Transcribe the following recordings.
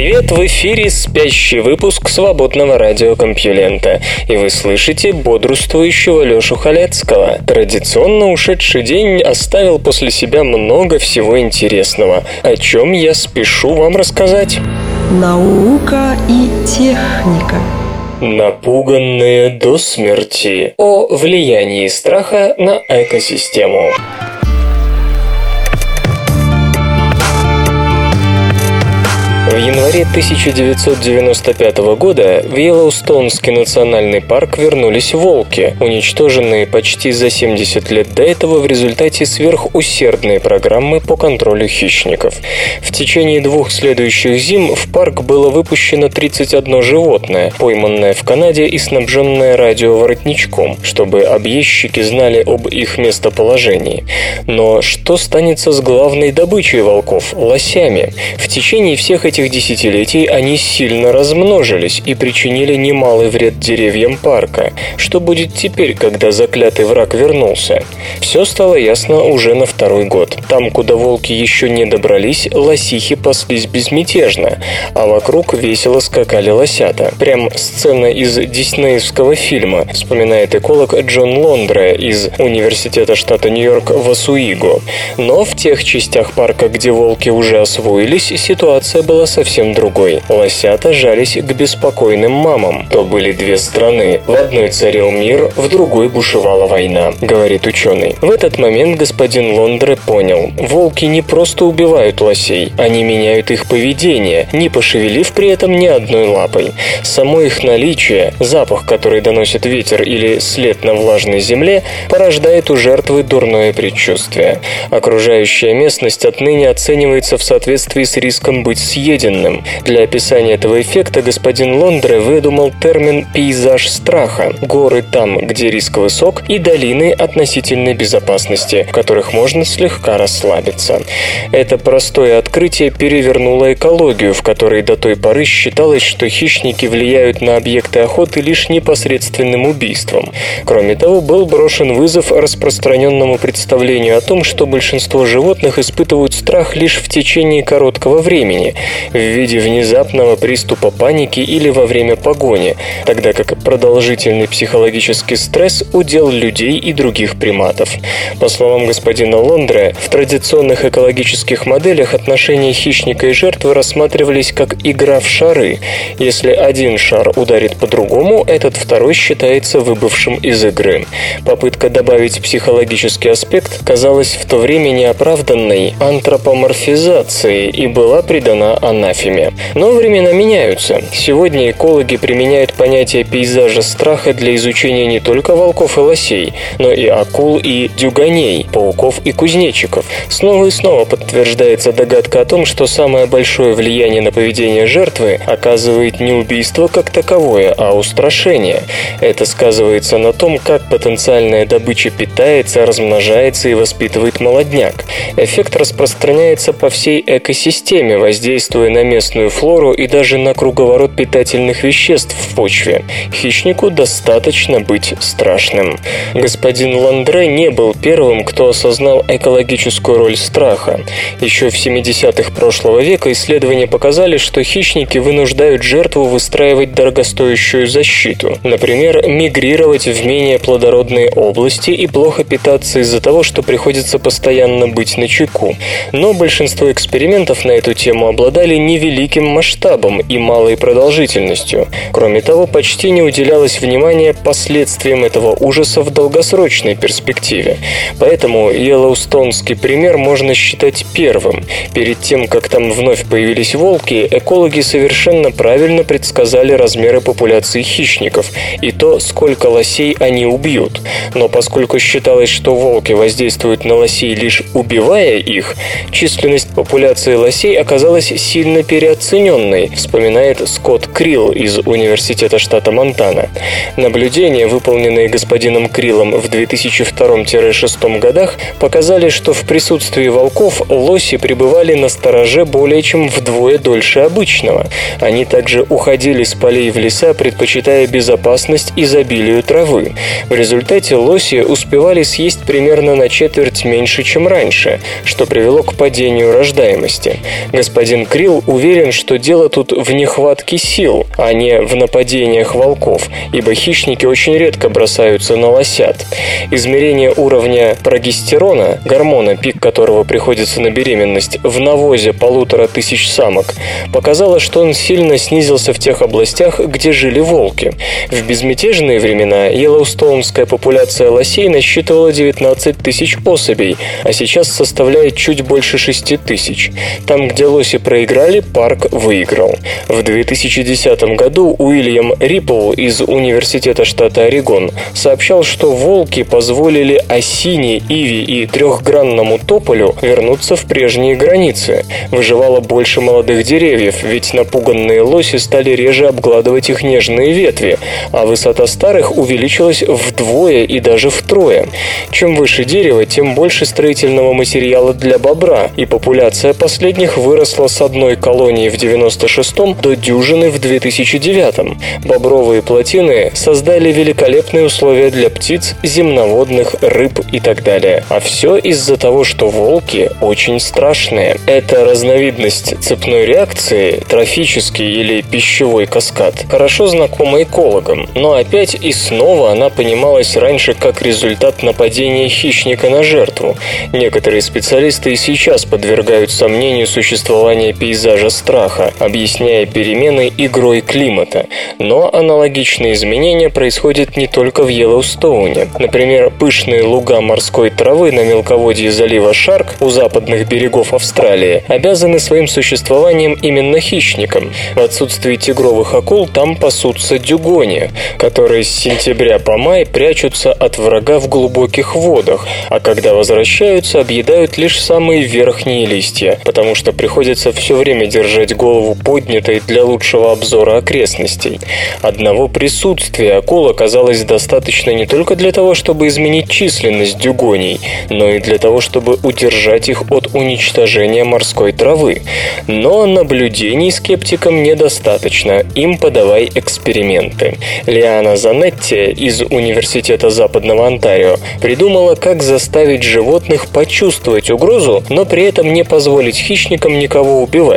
привет! В эфире спящий выпуск свободного радиокомпьюлента. И вы слышите бодрствующего Лёшу Халецкого. Традиционно ушедший день оставил после себя много всего интересного, о чем я спешу вам рассказать. Наука и техника. Напуганные до смерти о влиянии страха на экосистему. В январе 1995 года в Йеллоустонский национальный парк вернулись волки, уничтоженные почти за 70 лет до этого в результате сверхусердной программы по контролю хищников. В течение двух следующих зим в парк было выпущено 31 животное, пойманное в Канаде и снабженное радиоворотничком, чтобы объездчики знали об их местоположении. Но что станется с главной добычей волков – лосями? В течение всех этих этих десятилетий они сильно размножились и причинили немалый вред деревьям парка. Что будет теперь, когда заклятый враг вернулся? Все стало ясно уже на второй год. Там, куда волки еще не добрались, лосихи паслись безмятежно, а вокруг весело скакали лосята. Прям сцена из диснеевского фильма, вспоминает эколог Джон Лондре из Университета штата Нью-Йорк в Асуиго. Но в тех частях парка, где волки уже освоились, ситуация была совсем другой. Лосята жались к беспокойным мамам. То были две страны. В одной царил мир, в другой бушевала война, говорит ученый. В этот момент господин Лондре понял. Волки не просто убивают лосей, они меняют их поведение, не пошевелив при этом ни одной лапой. Само их наличие, запах, который доносит ветер или след на влажной земле, порождает у жертвы дурное предчувствие. Окружающая местность отныне оценивается в соответствии с риском быть съеденной обыденным. Для описания этого эффекта господин Лондре выдумал термин «пейзаж страха» – горы там, где риск высок, и долины относительной безопасности, в которых можно слегка расслабиться. Это простое открытие перевернуло экологию, в которой до той поры считалось, что хищники влияют на объекты охоты лишь непосредственным убийством. Кроме того, был брошен вызов распространенному представлению о том, что большинство животных испытывают страх лишь в течение короткого времени, в виде внезапного приступа паники или во время погони, тогда как продолжительный психологический стресс удел людей и других приматов. По словам господина Лондре, в традиционных экологических моделях отношения хищника и жертвы рассматривались как игра в шары. Если один шар ударит по другому, этот второй считается выбывшим из игры. Попытка добавить психологический аспект казалась в то время неоправданной антропоморфизацией и была придана анафеме. Но времена меняются. Сегодня экологи применяют понятие пейзажа страха для изучения не только волков и лосей, но и акул и дюганей, пауков и кузнечиков. Снова и снова подтверждается догадка о том, что самое большое влияние на поведение жертвы оказывает не убийство как таковое, а устрашение. Это сказывается на том, как потенциальная добыча питается, размножается и воспитывает молодняк. Эффект распространяется по всей экосистеме, воздействуя на местную флору и даже на круговорот питательных веществ в почве. Хищнику достаточно быть страшным. Господин Ландре не был первым, кто осознал экологическую роль страха. Еще в 70-х прошлого века исследования показали, что хищники вынуждают жертву выстраивать дорогостоящую защиту. Например, мигрировать в менее плодородные области и плохо питаться из-за того, что приходится постоянно быть на чеку. Но большинство экспериментов на эту тему обладали обладали невеликим масштабом и малой продолжительностью. Кроме того, почти не уделялось внимания последствиям этого ужаса в долгосрочной перспективе. Поэтому Йеллоустонский пример можно считать первым. Перед тем, как там вновь появились волки, экологи совершенно правильно предсказали размеры популяции хищников и то, сколько лосей они убьют. Но поскольку считалось, что волки воздействуют на лосей лишь убивая их, численность популяции лосей оказалась сильно переоцененной, вспоминает Скотт Крилл из Университета штата Монтана. Наблюдения, выполненные господином Криллом в 2002-2006 годах, показали, что в присутствии волков лоси пребывали на стороже более чем вдвое дольше обычного. Они также уходили с полей в леса, предпочитая безопасность изобилию травы. В результате лоси успевали съесть примерно на четверть меньше, чем раньше, что привело к падению рождаемости. Господин Крилл уверен, что дело тут в нехватке сил, а не в нападениях волков, ибо хищники очень редко бросаются на лосят. Измерение уровня прогестерона, гормона, пик которого приходится на беременность, в навозе полутора тысяч самок, показало, что он сильно снизился в тех областях, где жили волки. В безмятежные времена Йеллоустоунская популяция лосей насчитывала 19 тысяч особей, а сейчас составляет чуть больше 6 тысяч. Там, где лоси проиграли, парк выиграл. В 2010 году Уильям Риппл из Университета штата Орегон сообщал, что волки позволили осине, иви и трехгранному тополю вернуться в прежние границы. Выживало больше молодых деревьев, ведь напуганные лоси стали реже обгладывать их нежные ветви, а высота старых увеличилась вдвое и даже втрое. Чем выше дерево, тем больше строительного материала для бобра, и популяция последних выросла с одной колонии в 96-м до дюжины в 2009-м. Бобровые плотины создали великолепные условия для птиц, земноводных, рыб и так далее. А все из-за того, что волки очень страшные. Это разновидность цепной реакции, трофический или пищевой каскад, хорошо знакома экологам, но опять и снова она понималась раньше как результат нападения хищника на жертву. Некоторые специалисты и сейчас подвергают сомнению существование пейзажа страха, объясняя перемены игрой климата. Но аналогичные изменения происходят не только в Йеллоустоуне. Например, пышные луга морской травы на мелководье залива Шарк у западных берегов Австралии обязаны своим существованием именно хищникам. В отсутствии тигровых акул там пасутся дюгони, которые с сентября по май прячутся от врага в глубоких водах, а когда возвращаются, объедают лишь самые верхние листья, потому что приходится все время держать голову поднятой для лучшего обзора окрестностей. Одного присутствия акул оказалось достаточно не только для того, чтобы изменить численность дюгоней, но и для того, чтобы удержать их от уничтожения морской травы. Но наблюдений скептикам недостаточно, им подавай эксперименты. Лиана Занетти из Университета Западного Онтарио придумала, как заставить животных почувствовать угрозу, но при этом не позволить хищникам никого убивать.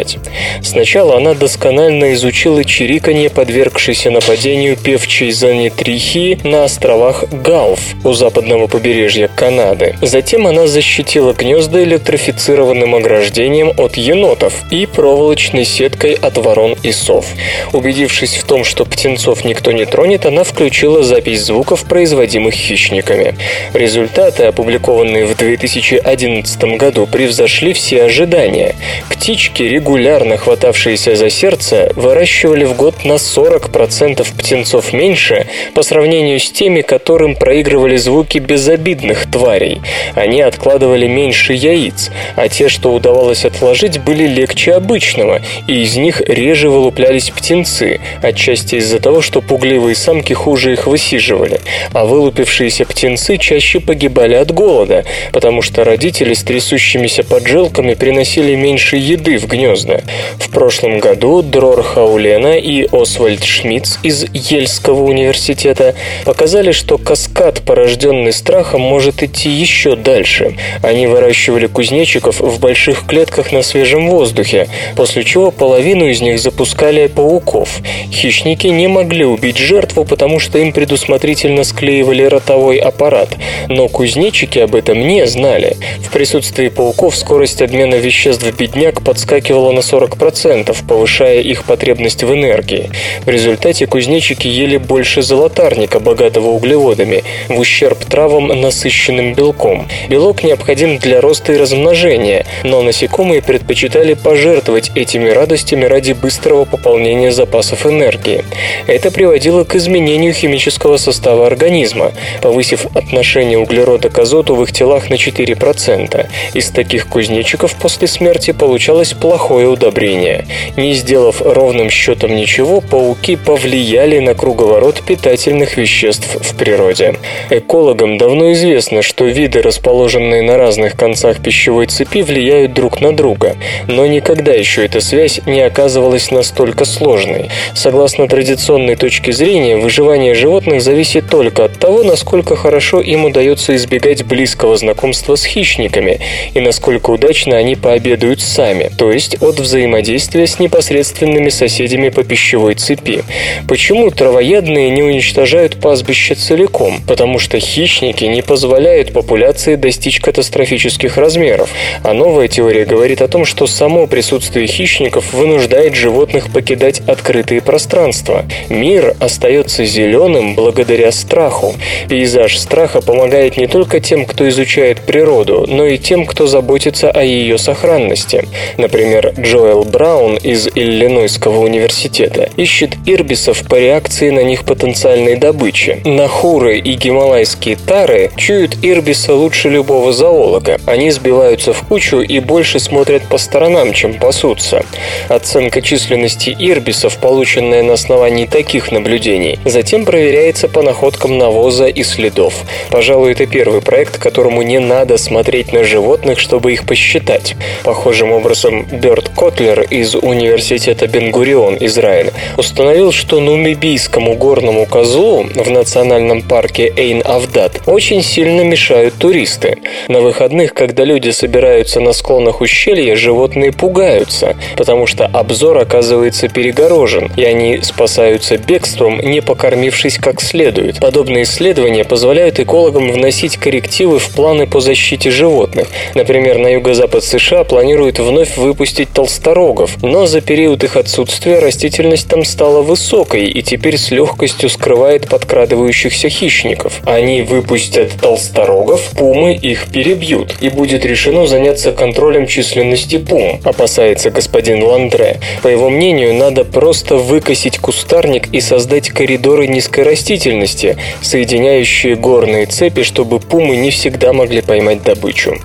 Сначала она досконально изучила чириканье, подвергшейся нападению певчей занетрихии на островах Галф у западного побережья Канады. Затем она защитила гнезда электрифицированным ограждением от енотов и проволочной сеткой от ворон и сов. Убедившись в том, что птенцов никто не тронет, она включила запись звуков, производимых хищниками. Результаты, опубликованные в 2011 году, превзошли все ожидания. Птички, регулярно хватавшиеся за сердце, выращивали в год на 40% птенцов меньше по сравнению с теми, которым проигрывали звуки безобидных тварей. Они откладывали меньше яиц, а те, что удавалось отложить, были легче обычного, и из них реже вылуплялись птенцы, отчасти из-за того, что пугливые самки хуже их высиживали, а вылупившиеся птенцы чаще погибали от голода, потому что родители с трясущимися поджилками приносили меньше еды в гнезда. В прошлом году Дрор Хаулена и Освальд Шмидц из Ельского университета показали, что каскад, порожденный страхом, может идти еще дальше. Они выращивали кузнечиков в больших клетках на свежем воздухе, после чего половину из них запускали пауков. Хищники не могли убить жертву, потому что им предусмотрительно склеивали ротовой аппарат, но кузнечики об этом не знали. В присутствии пауков скорость обмена веществ бедняк подскакивала выросла на 40%, повышая их потребность в энергии. В результате кузнечики ели больше золотарника, богатого углеводами, в ущерб травам, насыщенным белком. Белок необходим для роста и размножения, но насекомые предпочитали пожертвовать этими радостями ради быстрого пополнения запасов энергии. Это приводило к изменению химического состава организма, повысив отношение углерода к азоту в их телах на 4%. Из таких кузнечиков после смерти получалось плохое удобрение. Не сделав ровным счетом ничего, пауки повлияли на круговорот питательных веществ в природе. Экологам давно известно, что виды, расположенные на разных концах пищевой цепи, влияют друг на друга, но никогда еще эта связь не оказывалась настолько сложной. Согласно традиционной точке зрения, выживание животных зависит только от того, насколько хорошо им удается избегать близкого знакомства с хищниками и насколько удачно они пообедают сами, то есть от взаимодействия с непосредственными соседями по пищевой цепи. Почему травоядные не уничтожают пастбище целиком? Потому что хищники не позволяют популяции достичь катастрофических размеров, а новая теория говорит о том, что само присутствие хищников вынуждает животных покидать открытые пространства. Мир остается зеленым благодаря страху. Пейзаж страха помогает не только тем, кто изучает природу, но и тем, кто заботится о ее сохранности. Например, Джоэл Браун из Иллинойского университета ищет ирбисов по реакции на них потенциальной добычи. Нахуры и гималайские тары чуют ирбиса лучше любого зоолога. Они сбиваются в кучу и больше смотрят по сторонам, чем пасутся. Оценка численности ирбисов, полученная на основании таких наблюдений, затем проверяется по находкам навоза и следов. Пожалуй, это первый проект, которому не надо смотреть на животных, чтобы их посчитать. Похожим образом Берт Котлер из Университета Бенгурион, Израиль, установил, что нумибийскому горному козлу в национальном парке Эйн-Авдат очень сильно мешают туристы. На выходных, когда люди собираются на склонах ущелья, животные пугаются, потому что обзор оказывается перегорожен, и они спасаются бегством, не покормившись как следует. Подобные исследования позволяют экологам вносить коррективы в планы по защите животных. Например, на юго-запад США планируют вновь выпустить толсторогов, но за период их отсутствия растительность там стала высокой и теперь с легкостью скрывает подкрадывающихся хищников. Они выпустят толсторогов, пумы их перебьют, и будет решено заняться контролем численности пум, опасается господин Ландре. По его мнению, надо просто выкосить кустарник и создать коридоры низкой растительности, соединяющие горные цепи, чтобы пумы не всегда могли поймать добычу.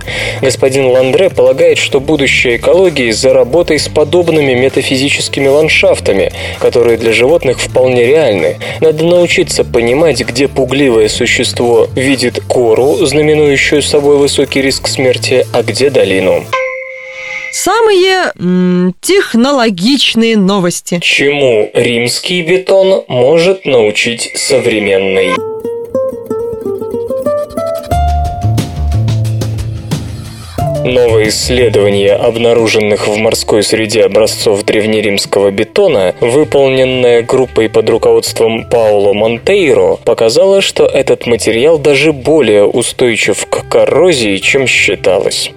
Господин Ландре полагает, что будущее экологии за работой с подобными метафизическими ландшафтами, которые для животных вполне реальны. Надо научиться понимать, где пугливое существо видит кору, знаменующую собой высокий риск смерти, а где долину. Самые м, технологичные новости. Чему римский бетон может научить современный? Новое исследование обнаруженных в морской среде образцов древнеримского бетона, выполненное группой под руководством Пауло Монтейро, показало, что этот материал даже более устойчив к коррозии, чем считалось.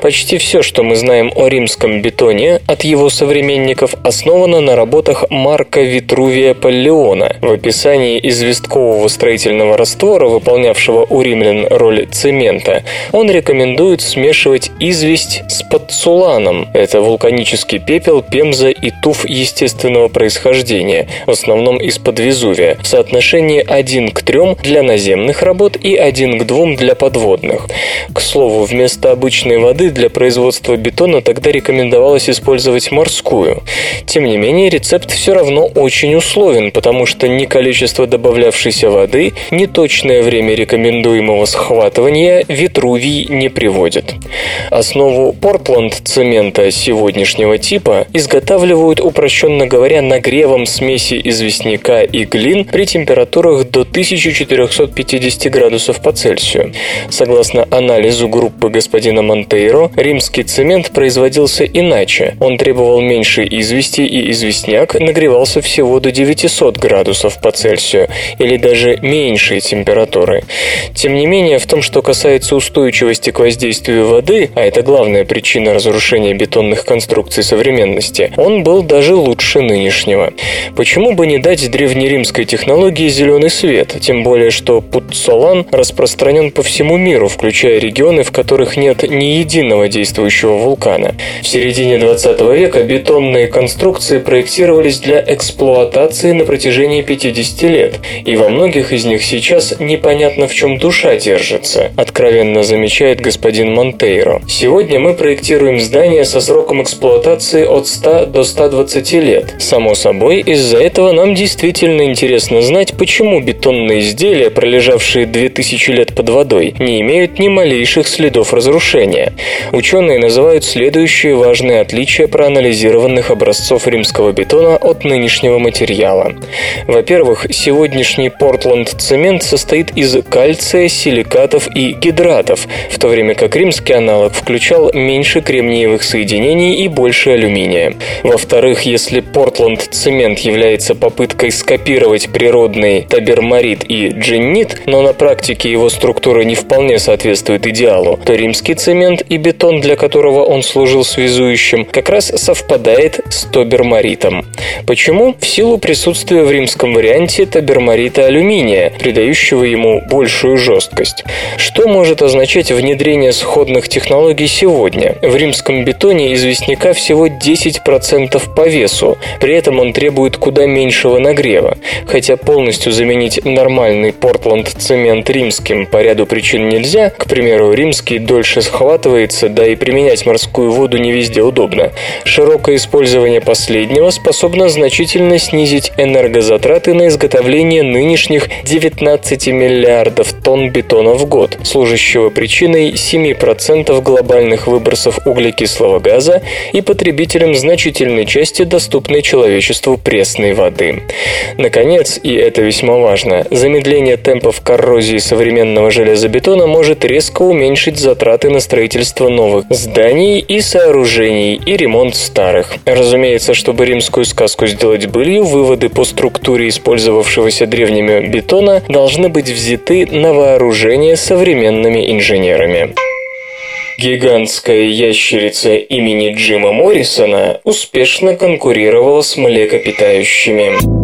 Почти все, что мы знаем о римском бетоне от его современников, основано на работах Марка Витрувия Паллеона. В описании известкового строительного раствора, выполнявшего у римлян роль цемента, он рекомендует смешивать смешивать известь с подсуланом. Это вулканический пепел, пемза и туф естественного происхождения, в основном из-под Везувия, в соотношении 1 к 3 для наземных работ и 1 к 2 для подводных. К слову, вместо обычной воды для производства бетона тогда рекомендовалось использовать морскую. Тем не менее, рецепт все равно очень условен, потому что ни количество добавлявшейся воды, ни точное время рекомендуемого схватывания Витрувий не приводит. Основу Портленд-цемента сегодняшнего типа изготавливают, упрощенно говоря, нагревом смеси известняка и глин при температурах до 1450 градусов по Цельсию. Согласно анализу группы господина Монтейро, римский цемент производился иначе. Он требовал меньше извести и известняк нагревался всего до 900 градусов по Цельсию или даже меньшей температуры. Тем не менее, в том, что касается устойчивости к воздействию воды, звезды, а это главная причина разрушения бетонных конструкций современности, он был даже лучше нынешнего. Почему бы не дать древнеримской технологии зеленый свет, тем более что пуццолан распространен по всему миру, включая регионы, в которых нет ни единого действующего вулкана. В середине 20 века бетонные конструкции проектировались для эксплуатации на протяжении 50 лет, и во многих из них сейчас непонятно в чем душа держится, откровенно замечает господин Монтейро. Сегодня мы проектируем здания со сроком эксплуатации от 100 до 120 лет. Само собой, из-за этого нам действительно интересно знать, почему бетонные изделия, пролежавшие 2000 лет под водой, не имеют ни малейших следов разрушения. Ученые называют следующие важные отличия проанализированных образцов римского бетона от нынешнего материала. Во-первых, сегодняшний Портленд-цемент состоит из кальция, силикатов и гидратов, в то время как римский аналог включал меньше кремниевых соединений и больше алюминия. Во-вторых, если Портленд-цемент является попыткой скопировать природный табермарит и джиннит, но на практике его структура не вполне соответствует идеалу, то римский цемент и бетон, для которого он служил связующим, как раз совпадает с тобермаритом. Почему? В силу присутствия в римском варианте табермарита алюминия, придающего ему большую жесткость. Что может означать внедрение сходных технологий сегодня? В римском бетоне известняка всего 10% по весу, при этом он требует куда меньшего нагрева. Хотя полностью заменить нормальный Портленд-цемент римским по ряду причин нельзя, к примеру, римский дольше схватывается, да и применять морскую воду не везде удобно. Широкое использование последнего способно значительно снизить энергозатраты на изготовление нынешних 19 миллиардов тонн бетона в год, служащего причиной 7% глобальных выбросов углекислого газа и потребителем значительной части доступной человечеству пресной воды. Наконец, и это весьма важно, замедление темпов коррозии современного железобетона может резко уменьшить затраты на строительство новых зданий и сооружений и ремонт старых. Разумеется, чтобы римскую сказку сделать былью, выводы по структуре использовавшегося древними бетона должны быть взяты на вооружение современными инженерами. Гигантская ящерица имени Джима Моррисона успешно конкурировала с млекопитающими.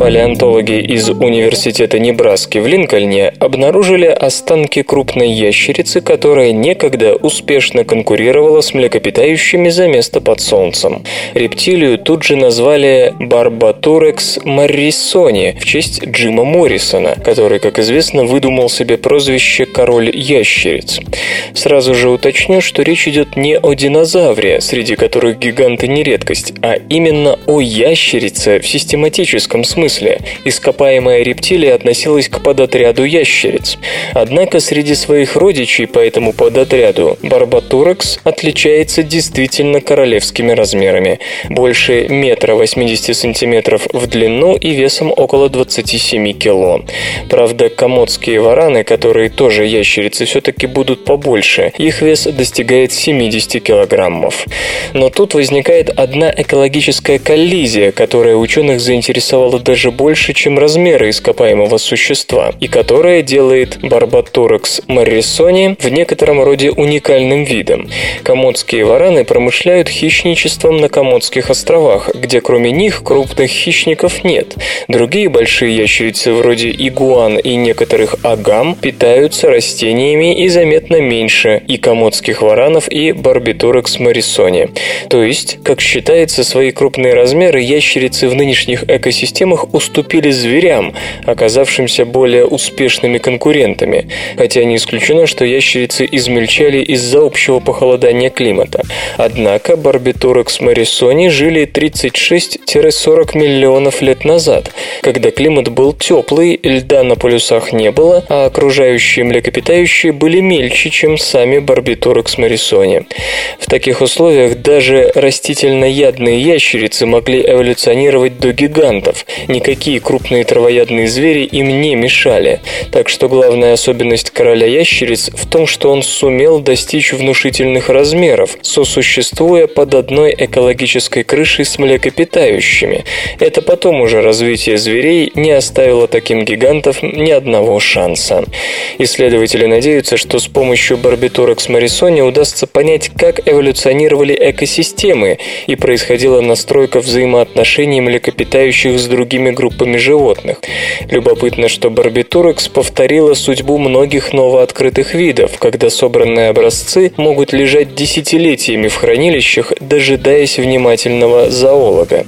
Палеонтологи из Университета Небраски в Линкольне обнаружили останки крупной ящерицы, которая некогда успешно конкурировала с млекопитающими за место под солнцем. Рептилию тут же назвали Барбатурекс маррисони в честь Джима Моррисона, который, как известно, выдумал себе прозвище «король ящериц». Сразу же уточню, что речь идет не о динозавре, среди которых гиганты не редкость, а именно о ящерице в систематическом смысле смысле ископаемая рептилия относилась к подотряду ящериц. Однако среди своих родичей по этому подотряду Барбатурекс отличается действительно королевскими размерами. Больше метра 80 сантиметров в длину и весом около 27 кило. Правда, комодские вараны, которые тоже ящерицы, все-таки будут побольше. Их вес достигает 70 килограммов. Но тут возникает одна экологическая коллизия, которая ученых заинтересовала даже даже больше, чем размеры ископаемого существа, и которая делает Барбатурекс маррисони в некотором роде уникальным видом. Комодские вараны промышляют хищничеством на Комодских островах, где кроме них крупных хищников нет. Другие большие ящерицы, вроде игуан и некоторых агам, питаются растениями и заметно меньше и комодских варанов, и барбитурекс маррисони. То есть, как считается, свои крупные размеры ящерицы в нынешних экосистемах уступили зверям, оказавшимся более успешными конкурентами, хотя не исключено, что ящерицы измельчали из-за общего похолодания климата. Однако барбитурекс марисони жили 36-40 миллионов лет назад, когда климат был теплый, льда на полюсах не было, а окружающие млекопитающие были мельче, чем сами барбитурекс марисони. В таких условиях даже растительноядные ящерицы могли эволюционировать до гигантов, не никакие крупные травоядные звери им не мешали. Так что главная особенность короля ящериц в том, что он сумел достичь внушительных размеров, сосуществуя под одной экологической крышей с млекопитающими. Это потом уже развитие зверей не оставило таким гигантов ни одного шанса. Исследователи надеются, что с помощью барбитурекс марисони удастся понять, как эволюционировали экосистемы и происходила настройка взаимоотношений млекопитающих с другими группами животных. Любопытно, что барбитурекс повторила судьбу многих новооткрытых видов, когда собранные образцы могут лежать десятилетиями в хранилищах, дожидаясь внимательного зоолога.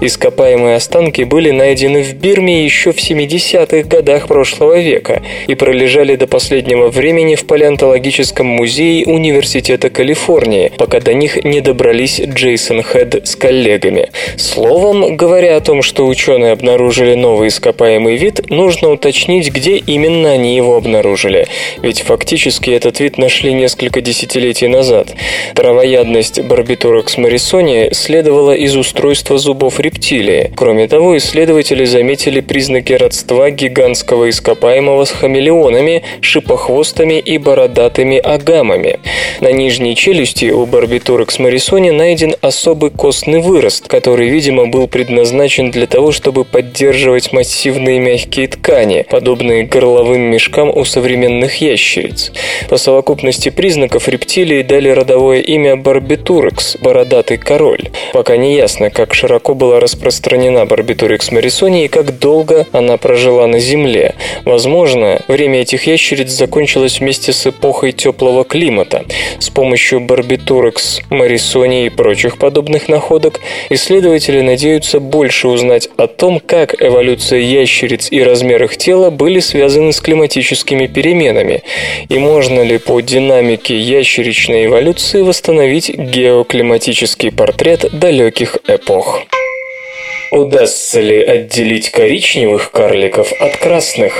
Ископаемые останки были найдены в Бирме еще в 70-х годах прошлого века и пролежали до последнего времени в палеонтологическом музее Университета Калифорнии, пока до них не добрались Джейсон Хед с коллегами. Словом, говоря о том, что ученые обнаружили новый ископаемый вид, нужно уточнить, где именно они его обнаружили. Ведь фактически этот вид нашли несколько десятилетий назад. Травоядность Барбитурекс марисони следовала из устройства зубов рептилии. Кроме того, исследователи заметили признаки родства гигантского ископаемого с хамелеонами, шипохвостами и бородатыми агамами. На нижней челюсти у Барбитурекс марисони найден особый костный вырост, который, видимо, был предназначен для того, чтобы поддерживать массивные мягкие ткани, подобные горловым мешкам у современных ящериц. По совокупности признаков рептилии дали родовое имя Барбитурекс – бородатый король. Пока не ясно, как широко была распространена Барбитурекс марисони и как долго она прожила на Земле. Возможно, время этих ящериц закончилось вместе с эпохой теплого климата. С помощью Барбитурекс марисони и прочих подобных находок исследователи надеются больше узнать о том, как эволюция ящериц и размер их тела были связаны с климатическими переменами, и можно ли по динамике ящеричной эволюции восстановить геоклиматический портрет далеких эпох. Удастся ли отделить коричневых карликов от красных?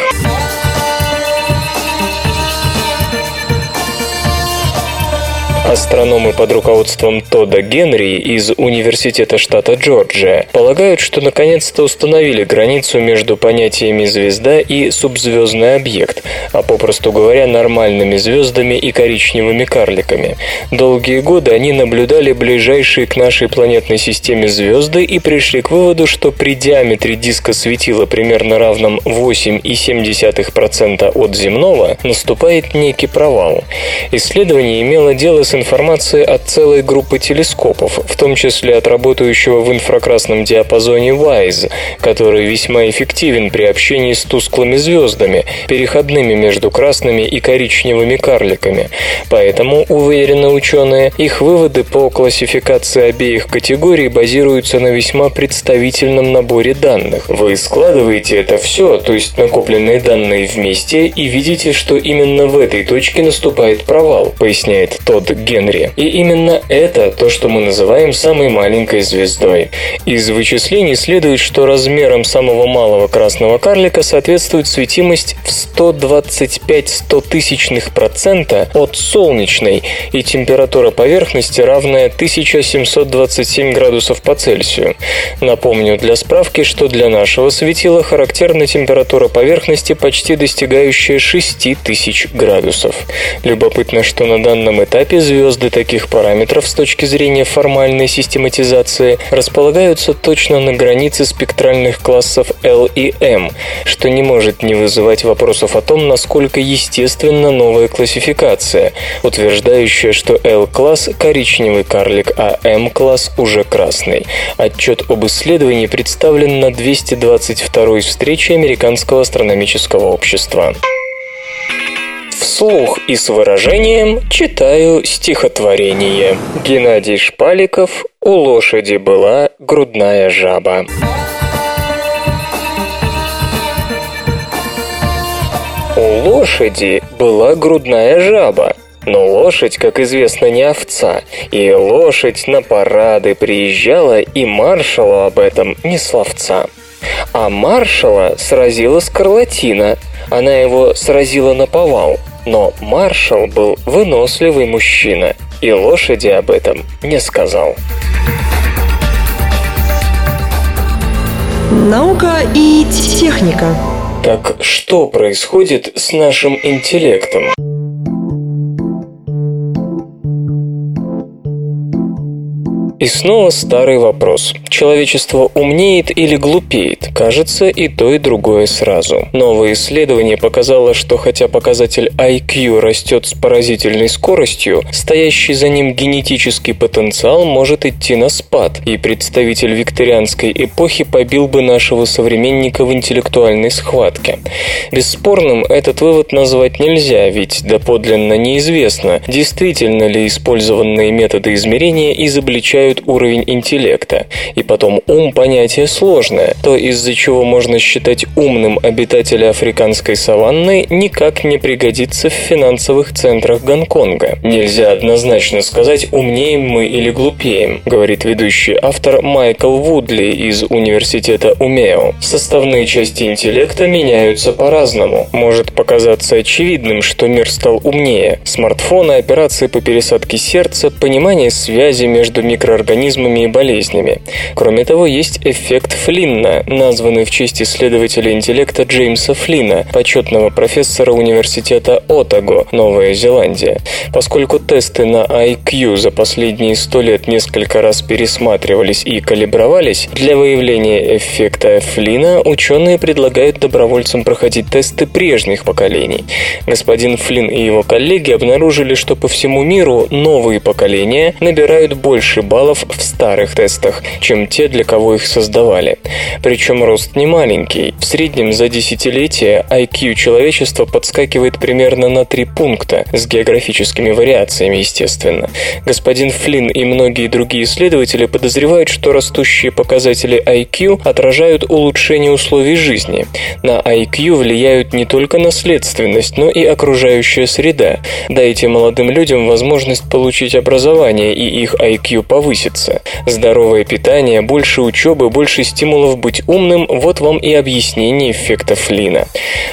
Астрономы под руководством Тода Генри из Университета штата Джорджия полагают, что наконец-то установили границу между понятиями звезда и субзвездный объект, а попросту говоря, нормальными звездами и коричневыми карликами. Долгие годы они наблюдали ближайшие к нашей планетной системе звезды и пришли к выводу, что при диаметре диска светила примерно равном 8,7% от земного наступает некий провал. Исследование имело дело с информации от целой группы телескопов, в том числе от работающего в инфракрасном диапазоне WISE, который весьма эффективен при общении с тусклыми звездами, переходными между красными и коричневыми карликами. Поэтому, уверены ученые, их выводы по классификации обеих категорий базируются на весьма представительном наборе данных. Вы складываете это все, то есть накопленные данные вместе, и видите, что именно в этой точке наступает провал, поясняет Тодд Генри. И именно это то, что мы называем самой маленькой звездой. Из вычислений следует, что размером самого малого красного карлика соответствует светимость в 125 тысячных процента от солнечной и температура поверхности равная 1727 градусов по Цельсию. Напомню для справки, что для нашего светила характерна температура поверхности, почти достигающая 6000 градусов. Любопытно, что на данном этапе звезды таких параметров с точки зрения формальной систематизации располагаются точно на границе спектральных классов L и M, что не может не вызывать вопросов о том, насколько естественна новая классификация, утверждающая, что L-класс – коричневый карлик, а M-класс уже красный. Отчет об исследовании представлен на 222-й встрече Американского астрономического общества. Вслух и с выражением читаю стихотворение. Геннадий Шпаликов «У лошади была грудная жаба». У лошади была грудная жаба, но лошадь, как известно, не овца, и лошадь на парады приезжала, и маршалу об этом не словца. А маршала сразила скарлатина, она его сразила на повал. Но маршал был выносливый мужчина, и лошади об этом не сказал. Наука и техника. Так что происходит с нашим интеллектом? И снова старый вопрос. Человечество умнеет или глупеет? Кажется, и то, и другое сразу. Новое исследование показало, что хотя показатель IQ растет с поразительной скоростью, стоящий за ним генетический потенциал может идти на спад, и представитель викторианской эпохи побил бы нашего современника в интеллектуальной схватке. Бесспорным этот вывод назвать нельзя, ведь доподлинно неизвестно, действительно ли использованные методы измерения изобличают определяют уровень интеллекта. И потом ум – понятие сложное. То, из-за чего можно считать умным обитателя африканской саванны, никак не пригодится в финансовых центрах Гонконга. Нельзя однозначно сказать, умнеем мы или глупеем, говорит ведущий автор Майкл Вудли из университета Умео. Составные части интеллекта меняются по-разному. Может показаться очевидным, что мир стал умнее. Смартфоны, операции по пересадке сердца, понимание связи между микро микроорганизмами и болезнями. Кроме того, есть эффект Флинна, названный в честь исследователя интеллекта Джеймса Флина, почетного профессора университета Отаго, Новая Зеландия. Поскольку тесты на IQ за последние сто лет несколько раз пересматривались и калибровались, для выявления эффекта Флина ученые предлагают добровольцам проходить тесты прежних поколений. Господин Флин и его коллеги обнаружили, что по всему миру новые поколения набирают больше баллов баллов в старых тестах, чем те, для кого их создавали. Причем рост не маленький. В среднем за десятилетие IQ человечества подскакивает примерно на 3 пункта, с географическими вариациями, естественно. Господин Флинн и многие другие исследователи подозревают, что растущие показатели IQ отражают улучшение условий жизни. На IQ влияют не только наследственность, но и окружающая среда. Дайте молодым людям возможность получить образование, и их IQ повысится повысится. Здоровое питание, больше учебы, больше стимулов быть умным – вот вам и объяснение эффекта Флина.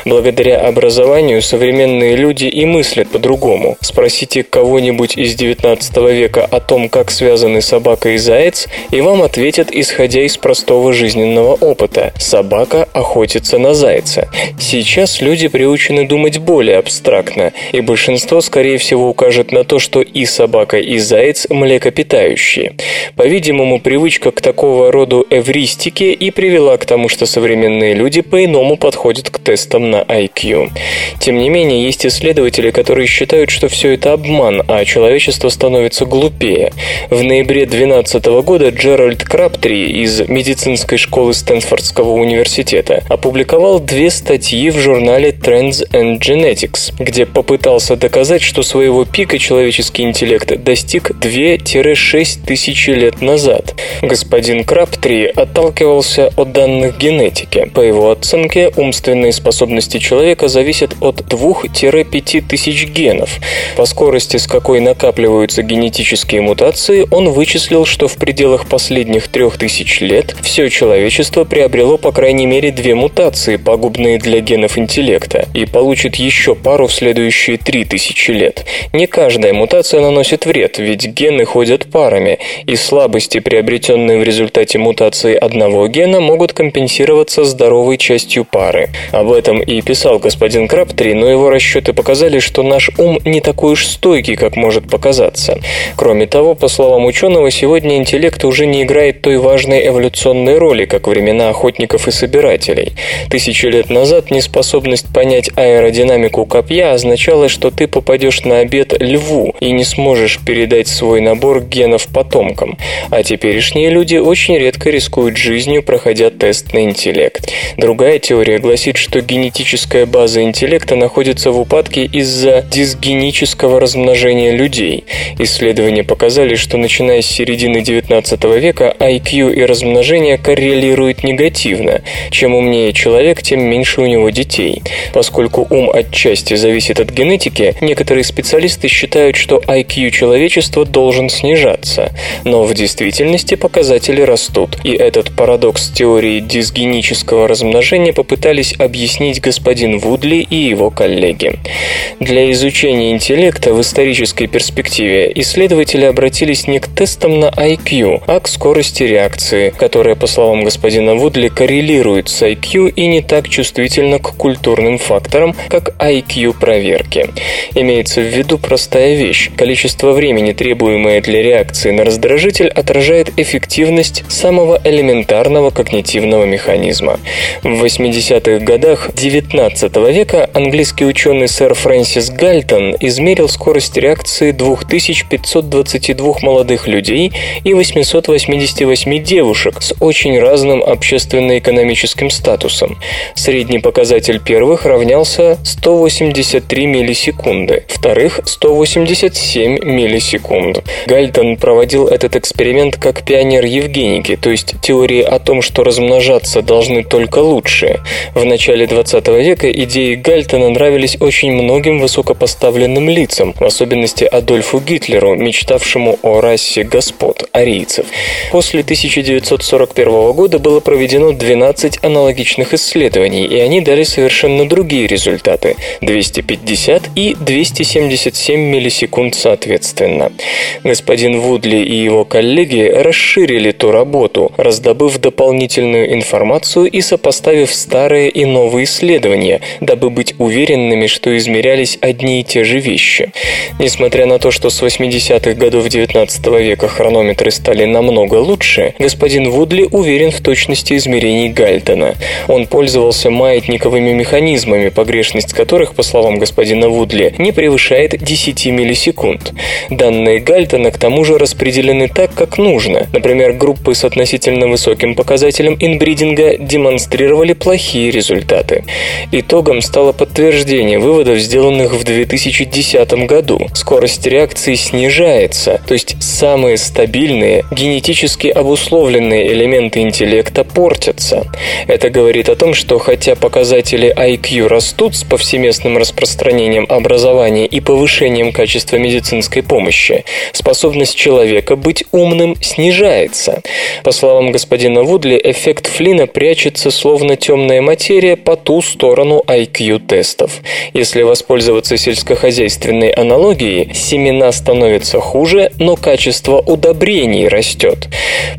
Благодаря образованию современные люди и мыслят по-другому. Спросите кого-нибудь из 19 века о том, как связаны собака и заяц, и вам ответят, исходя из простого жизненного опыта. Собака охотится на зайца. Сейчас люди приучены думать более абстрактно, и большинство, скорее всего, укажет на то, что и собака, и заяц млекопитающие. По-видимому, привычка к такого роду эвристике и привела к тому, что современные люди по-иному подходят к тестам на IQ. Тем не менее, есть исследователи, которые считают, что все это обман, а человечество становится глупее. В ноябре 2012 года Джеральд Краптри из медицинской школы Стэнфордского университета опубликовал две статьи в журнале Trends and Genetics, где попытался доказать, что своего пика человеческий интеллект достиг 2-6 тысяч тысячи лет назад. Господин Краптри отталкивался от данных генетики. По его оценке, умственные способности человека зависят от 2-5 тысяч генов. По скорости, с какой накапливаются генетические мутации, он вычислил, что в пределах последних 3000 лет все человечество приобрело по крайней мере две мутации, пагубные для генов интеллекта, и получит еще пару в следующие 3000 лет. Не каждая мутация наносит вред, ведь гены ходят парами, и слабости, приобретенные в результате мутации одного гена, могут компенсироваться здоровой частью пары. Об этом и писал господин Краптри, но его расчеты показали, что наш ум не такой уж стойкий, как может показаться. Кроме того, по словам ученого, сегодня интеллект уже не играет той важной эволюционной роли, как времена охотников и собирателей. Тысячи лет назад неспособность понять аэродинамику копья означала, что ты попадешь на обед льву и не сможешь передать свой набор генов потом потомкам, а теперешние люди очень редко рискуют жизнью, проходя тест на интеллект. Другая теория гласит, что генетическая база интеллекта находится в упадке из-за дисгенического размножения людей. Исследования показали, что начиная с середины 19 века IQ и размножение коррелируют негативно. Чем умнее человек, тем меньше у него детей. Поскольку ум отчасти зависит от генетики, некоторые специалисты считают, что IQ человечества должен снижаться. Но в действительности показатели растут, и этот парадокс теории дисгенического размножения попытались объяснить господин Вудли и его коллеги. Для изучения интеллекта в исторической перспективе исследователи обратились не к тестам на IQ, а к скорости реакции, которая, по словам господина Вудли, коррелирует с IQ и не так чувствительна к культурным факторам, как IQ-проверки. Имеется в виду простая вещь. Количество времени, требуемое для реакции на раздражитель, отражает эффективность самого элементарного когнитивного механизма. В 80-х годах XIX века английский ученый сэр Фрэнсис Гальтон измерил скорость реакции 2522 молодых людей и 888 девушек с очень разным общественно-экономическим статусом. Средний показатель первых равнялся 183 миллисекунды, вторых 187 миллисекунд. Гальтон проводил этот эксперимент как пионер Евгеники, то есть теории о том, что размножаться должны только лучшие. В начале 20 века идеи Гальтона нравились очень многим высокопоставленным лицам, в особенности Адольфу Гитлеру, мечтавшему о расе господ, арийцев. После 1941 года было проведено 12 аналогичных исследований, и они дали совершенно другие результаты – 250 и 277 миллисекунд соответственно. Господин Вудли и его коллеги расширили ту работу, раздобыв дополнительную информацию и сопоставив старые и новые исследования, дабы быть уверенными, что измерялись одни и те же вещи. Несмотря на то, что с 80-х годов 19 века хронометры стали намного лучше, господин Вудли уверен в точности измерений Гальтона. Он пользовался маятниковыми механизмами, погрешность которых, по словам господина Вудли, не превышает 10 миллисекунд. Данные Гальтона к тому же распределены так, как нужно. Например, группы с относительно высоким показателем инбридинга демонстрировали плохие результаты. Итогом стало подтверждение выводов, сделанных в 2010 году. Скорость реакции снижается, то есть самые стабильные, генетически обусловленные элементы интеллекта портятся. Это говорит о том, что хотя показатели IQ растут с повсеместным распространением образования и повышением качества медицинской помощи, способность человека быть умным снижается. По словам господина Вудли, эффект Флина прячется словно темная материя по ту сторону IQ-тестов. Если воспользоваться сельскохозяйственной аналогией, семена становятся хуже, но качество удобрений растет.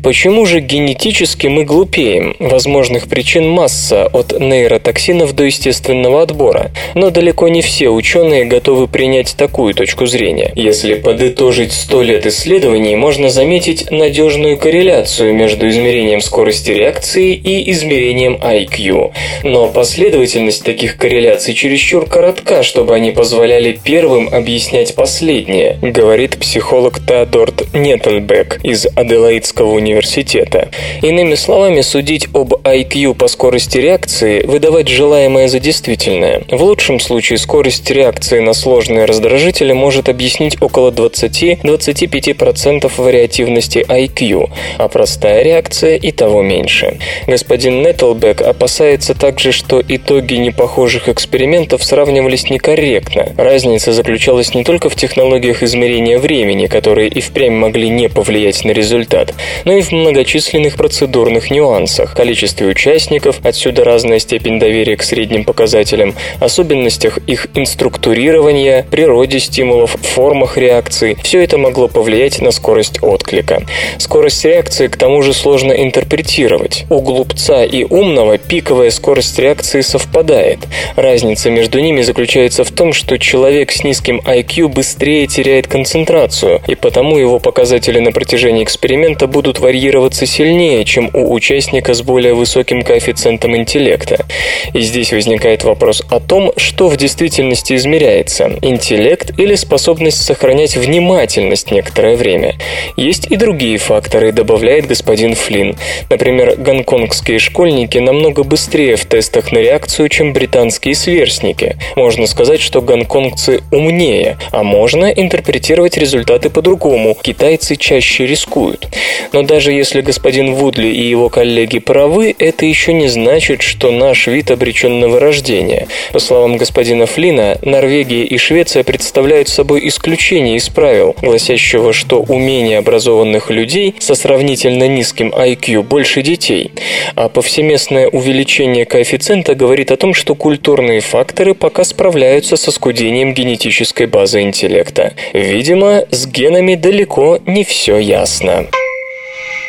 Почему же генетически мы глупеем? Возможных причин масса, от нейротоксинов до естественного отбора. Но далеко не все ученые готовы принять такую точку зрения. Если подытожить 100 лет исследований, можно заметить надежную корреляцию между измерением скорости реакции и измерением IQ. Но последовательность таких корреляций чересчур коротка, чтобы они позволяли первым объяснять последнее, говорит психолог Теодорт Неттельбек из Аделаидского университета. Иными словами, судить об IQ по скорости реакции, выдавать желаемое за действительное. В лучшем случае скорость реакции на сложные раздражители может объяснить около 20-25% вариативности IQ, а простая реакция и того меньше. Господин Неттлбек опасается также, что итоги непохожих экспериментов сравнивались некорректно. Разница заключалась не только в технологиях измерения времени, которые и впрямь могли не повлиять на результат, но и в многочисленных процедурных нюансах, количестве участников, отсюда разная степень доверия к средним показателям, особенностях их инструктурирования, природе стимулов, формах реакции. Все это могло повлиять на скорость отклика. Скорость реакции к тому же сложно интерпретировать. У глупца и умного пиковая скорость реакции совпадает. Разница между ними заключается в том, что человек с низким IQ быстрее теряет концентрацию, и потому его показатели на протяжении эксперимента будут варьироваться сильнее, чем у участника с более высоким коэффициентом интеллекта. И здесь возникает вопрос о том, что в действительности измеряется – интеллект или способность сохранять внимательность некоторое время. Есть и другие факторы, добавляет господин Флинн. Например, гонконгские школьники намного быстрее в тестах на реакцию, чем британские сверстники. Можно сказать, что гонконгцы умнее, а можно интерпретировать результаты по-другому. Китайцы чаще рискуют. Но даже если господин Вудли и его коллеги правы, это еще не значит, что наш вид обречен на вырождение. По словам господина Флина, Норвегия и Швеция представляют собой исключение из правил, гласящего, что умение менее образованных людей со сравнительно низким IQ больше детей, а повсеместное увеличение коэффициента говорит о том, что культурные факторы пока справляются со скудением генетической базы интеллекта. Видимо, с генами далеко не все ясно.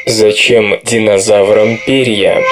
Зачем динозаврам перья?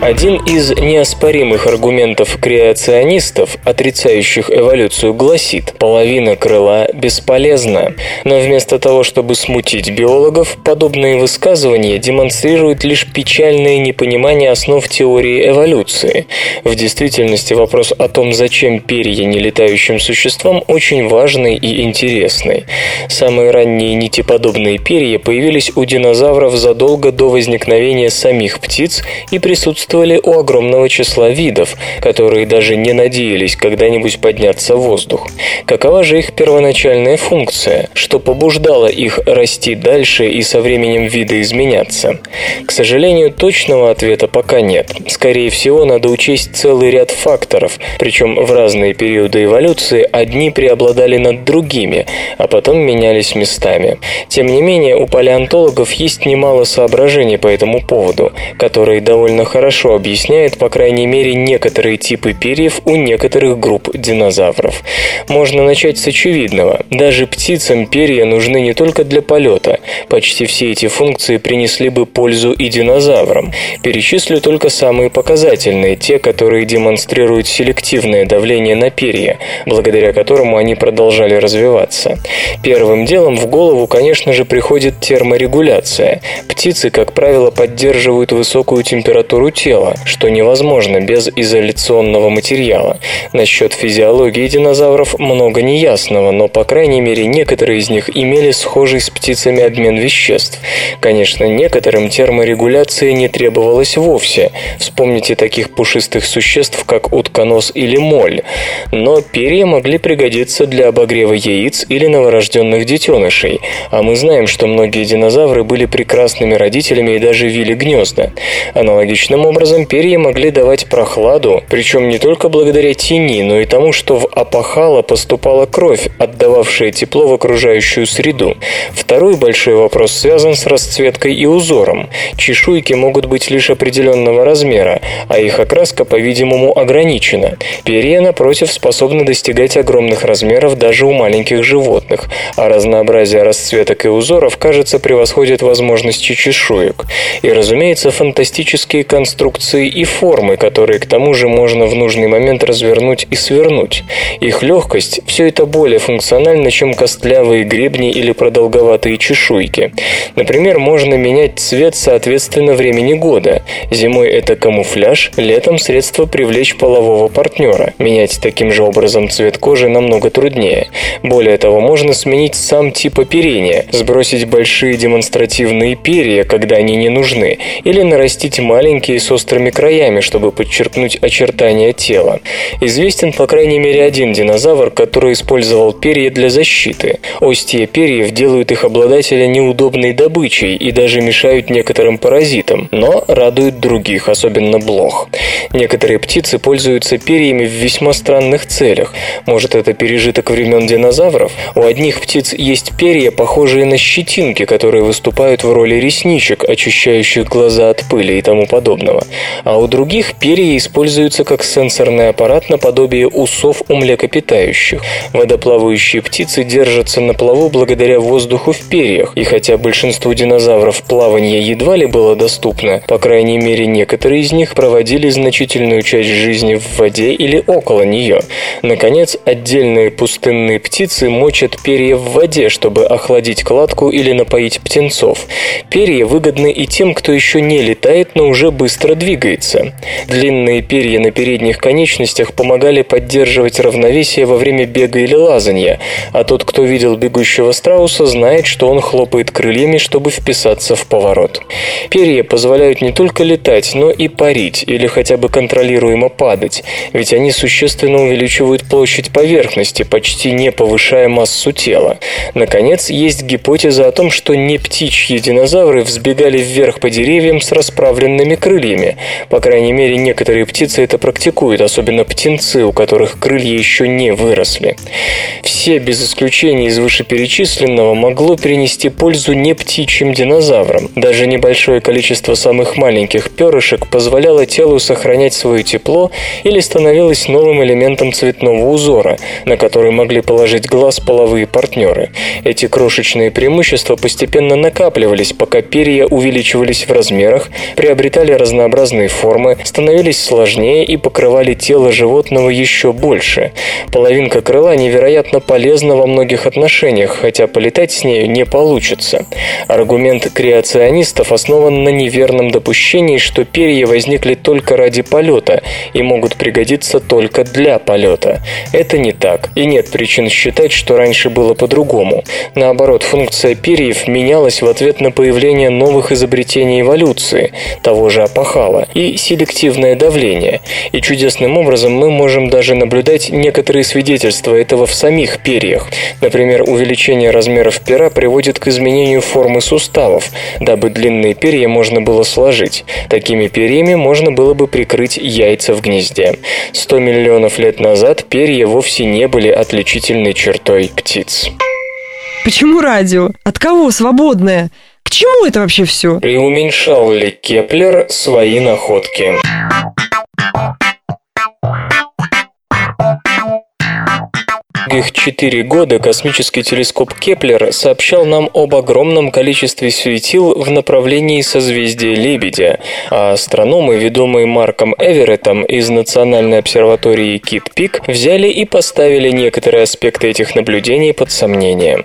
Один из неоспоримых аргументов креационистов, отрицающих эволюцию, гласит «половина крыла бесполезна». Но вместо того, чтобы смутить биологов, подобные высказывания демонстрируют лишь печальное непонимание основ теории эволюции. В действительности вопрос о том, зачем перья нелетающим существам, очень важный и интересный. Самые ранние нитеподобные перья появились у динозавров задолго до возникновения самих птиц и присутствуют присутствовали у огромного числа видов, которые даже не надеялись когда-нибудь подняться в воздух. Какова же их первоначальная функция? Что побуждало их расти дальше и со временем вида изменяться? К сожалению, точного ответа пока нет. Скорее всего, надо учесть целый ряд факторов, причем в разные периоды эволюции одни преобладали над другими, а потом менялись местами. Тем не менее, у палеонтологов есть немало соображений по этому поводу, которые довольно хорошо хорошо объясняет, по крайней мере, некоторые типы перьев у некоторых групп динозавров. Можно начать с очевидного. Даже птицам перья нужны не только для полета. Почти все эти функции принесли бы пользу и динозаврам. Перечислю только самые показательные, те, которые демонстрируют селективное давление на перья, благодаря которому они продолжали развиваться. Первым делом в голову, конечно же, приходит терморегуляция. Птицы, как правило, поддерживают высокую температуру тела, тела, что невозможно без изоляционного материала. Насчет физиологии динозавров много неясного, но, по крайней мере, некоторые из них имели схожий с птицами обмен веществ. Конечно, некоторым терморегуляции не требовалось вовсе. Вспомните таких пушистых существ, как утконос или моль. Но перья могли пригодиться для обогрева яиц или новорожденных детенышей. А мы знаем, что многие динозавры были прекрасными родителями и даже вили гнезда. Аналогичным образом образом перья могли давать прохладу, причем не только благодаря тени, но и тому, что в опахало поступала кровь, отдававшая тепло в окружающую среду. Второй большой вопрос связан с расцветкой и узором. Чешуйки могут быть лишь определенного размера, а их окраска, по-видимому, ограничена. Перья, напротив, способны достигать огромных размеров даже у маленьких животных, а разнообразие расцветок и узоров, кажется, превосходит возможности чешуек. И, разумеется, фантастические конструкции конструкции и формы, которые к тому же можно в нужный момент развернуть и свернуть. Их легкость – все это более функционально, чем костлявые гребни или продолговатые чешуйки. Например, можно менять цвет соответственно времени года. Зимой это камуфляж, летом средство привлечь полового партнера. Менять таким же образом цвет кожи намного труднее. Более того, можно сменить сам тип оперения, сбросить большие демонстративные перья, когда они не нужны, или нарастить маленькие с острыми краями, чтобы подчеркнуть очертания тела. Известен по крайней мере один динозавр, который использовал перья для защиты. Остья перьев делают их обладателя неудобной добычей и даже мешают некоторым паразитам, но радуют других, особенно блох. Некоторые птицы пользуются перьями в весьма странных целях. Может, это пережиток времен динозавров? У одних птиц есть перья, похожие на щетинки, которые выступают в роли ресничек, очищающих глаза от пыли и тому подобного а у других перья используются как сенсорный аппарат наподобие усов у млекопитающих. Водоплавающие птицы держатся на плаву благодаря воздуху в перьях, и хотя большинству динозавров плавание едва ли было доступно, по крайней мере некоторые из них проводили значительную часть жизни в воде или около нее. Наконец, отдельные пустынные птицы мочат перья в воде, чтобы охладить кладку или напоить птенцов. Перья выгодны и тем, кто еще не летает, но уже быстро двигается. Длинные перья на передних конечностях помогали поддерживать равновесие во время бега или лазания, а тот, кто видел бегущего страуса, знает, что он хлопает крыльями, чтобы вписаться в поворот. Перья позволяют не только летать, но и парить или хотя бы контролируемо падать, ведь они существенно увеличивают площадь поверхности, почти не повышая массу тела. Наконец, есть гипотеза о том, что не птичьи динозавры взбегали вверх по деревьям с расправленными крыльями, перьями. По крайней мере, некоторые птицы это практикуют, особенно птенцы, у которых крылья еще не выросли. Все, без исключения из вышеперечисленного, могло принести пользу не птичьим динозаврам. Даже небольшое количество самых маленьких перышек позволяло телу сохранять свое тепло или становилось новым элементом цветного узора, на который могли положить глаз половые партнеры. Эти крошечные преимущества постепенно накапливались, пока перья увеличивались в размерах, приобретали разнообразные формы, становились сложнее и покрывали тело животного еще больше. Половинка крыла невероятно полезна во многих отношениях, хотя полетать с нею не получится. Аргумент креационистов основан на неверном допущении, что перья возникли только ради полета и могут пригодиться только для полета. Это не так, и нет причин считать, что раньше было по-другому. Наоборот, функция перьев менялась в ответ на появление новых изобретений эволюции, того же опахала, и селективное давление. И чудесным образом мы можем даже наблюдать некоторые свидетельства этого в самих перьях. Например, увеличение размеров пера приводит к изменению формы суставов, дабы длинные перья можно было сложить. Такими перьями можно было бы прикрыть яйца в гнезде. 100 миллионов лет назад перья вовсе не были отличительной чертой птиц. Почему радио? От кого свободное? К чему это вообще все? Преуменьшал ли Кеплер свои находки? Долгих четыре года космический телескоп Кеплер сообщал нам об огромном количестве светил в направлении созвездия Лебедя, а астрономы, ведомые Марком Эвереттом из Национальной обсерватории Кит-Пик, взяли и поставили некоторые аспекты этих наблюдений под сомнение.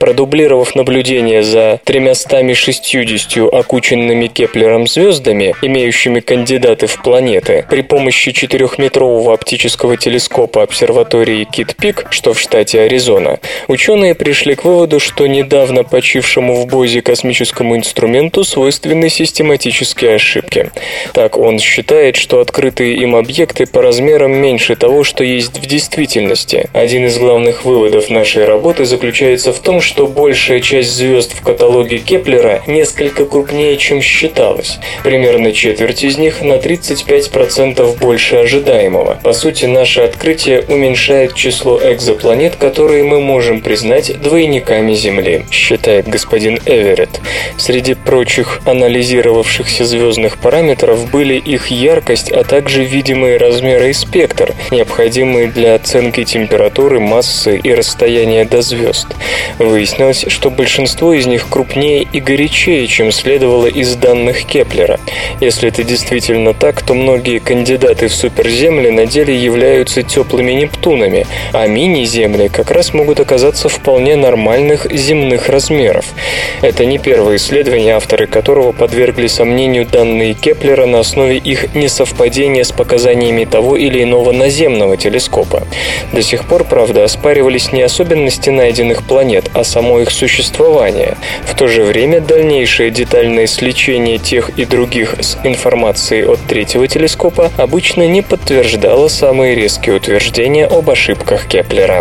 Продублировав наблюдения за 360 окученными Кеплером звездами, имеющими кандидаты в планеты, при помощи четырехметрового оптического телескопа обсерватории Кит-Пик, что в штате Аризона, ученые пришли к выводу, что недавно почившему в Бозе космическому инструменту свойственны систематические ошибки. Так он считает, что открытые им объекты по размерам меньше того, что есть в действительности. Один из главных выводов нашей работы заключается в том, что большая часть звезд в каталоге Кеплера несколько крупнее, чем считалось. Примерно четверть из них на 35% больше ожидаемого. По сути, наше открытие уменьшает число экзопланет планет, которые мы можем признать двойниками Земли, считает господин Эверетт. Среди прочих анализировавшихся звездных параметров были их яркость, а также видимые размеры и спектр, необходимые для оценки температуры, массы и расстояния до звезд. Выяснилось, что большинство из них крупнее и горячее, чем следовало из данных Кеплера. Если это действительно так, то многие кандидаты в суперземли на деле являются теплыми Нептунами, а мини Земли как раз могут оказаться вполне нормальных земных размеров. Это не первое исследование, авторы которого подвергли сомнению данные Кеплера на основе их несовпадения с показаниями того или иного наземного телескопа. До сих пор, правда, оспаривались не особенности найденных планет, а само их существование. В то же время дальнейшее детальное сличение тех и других с информацией от третьего телескопа обычно не подтверждало самые резкие утверждения об ошибках Кеплера.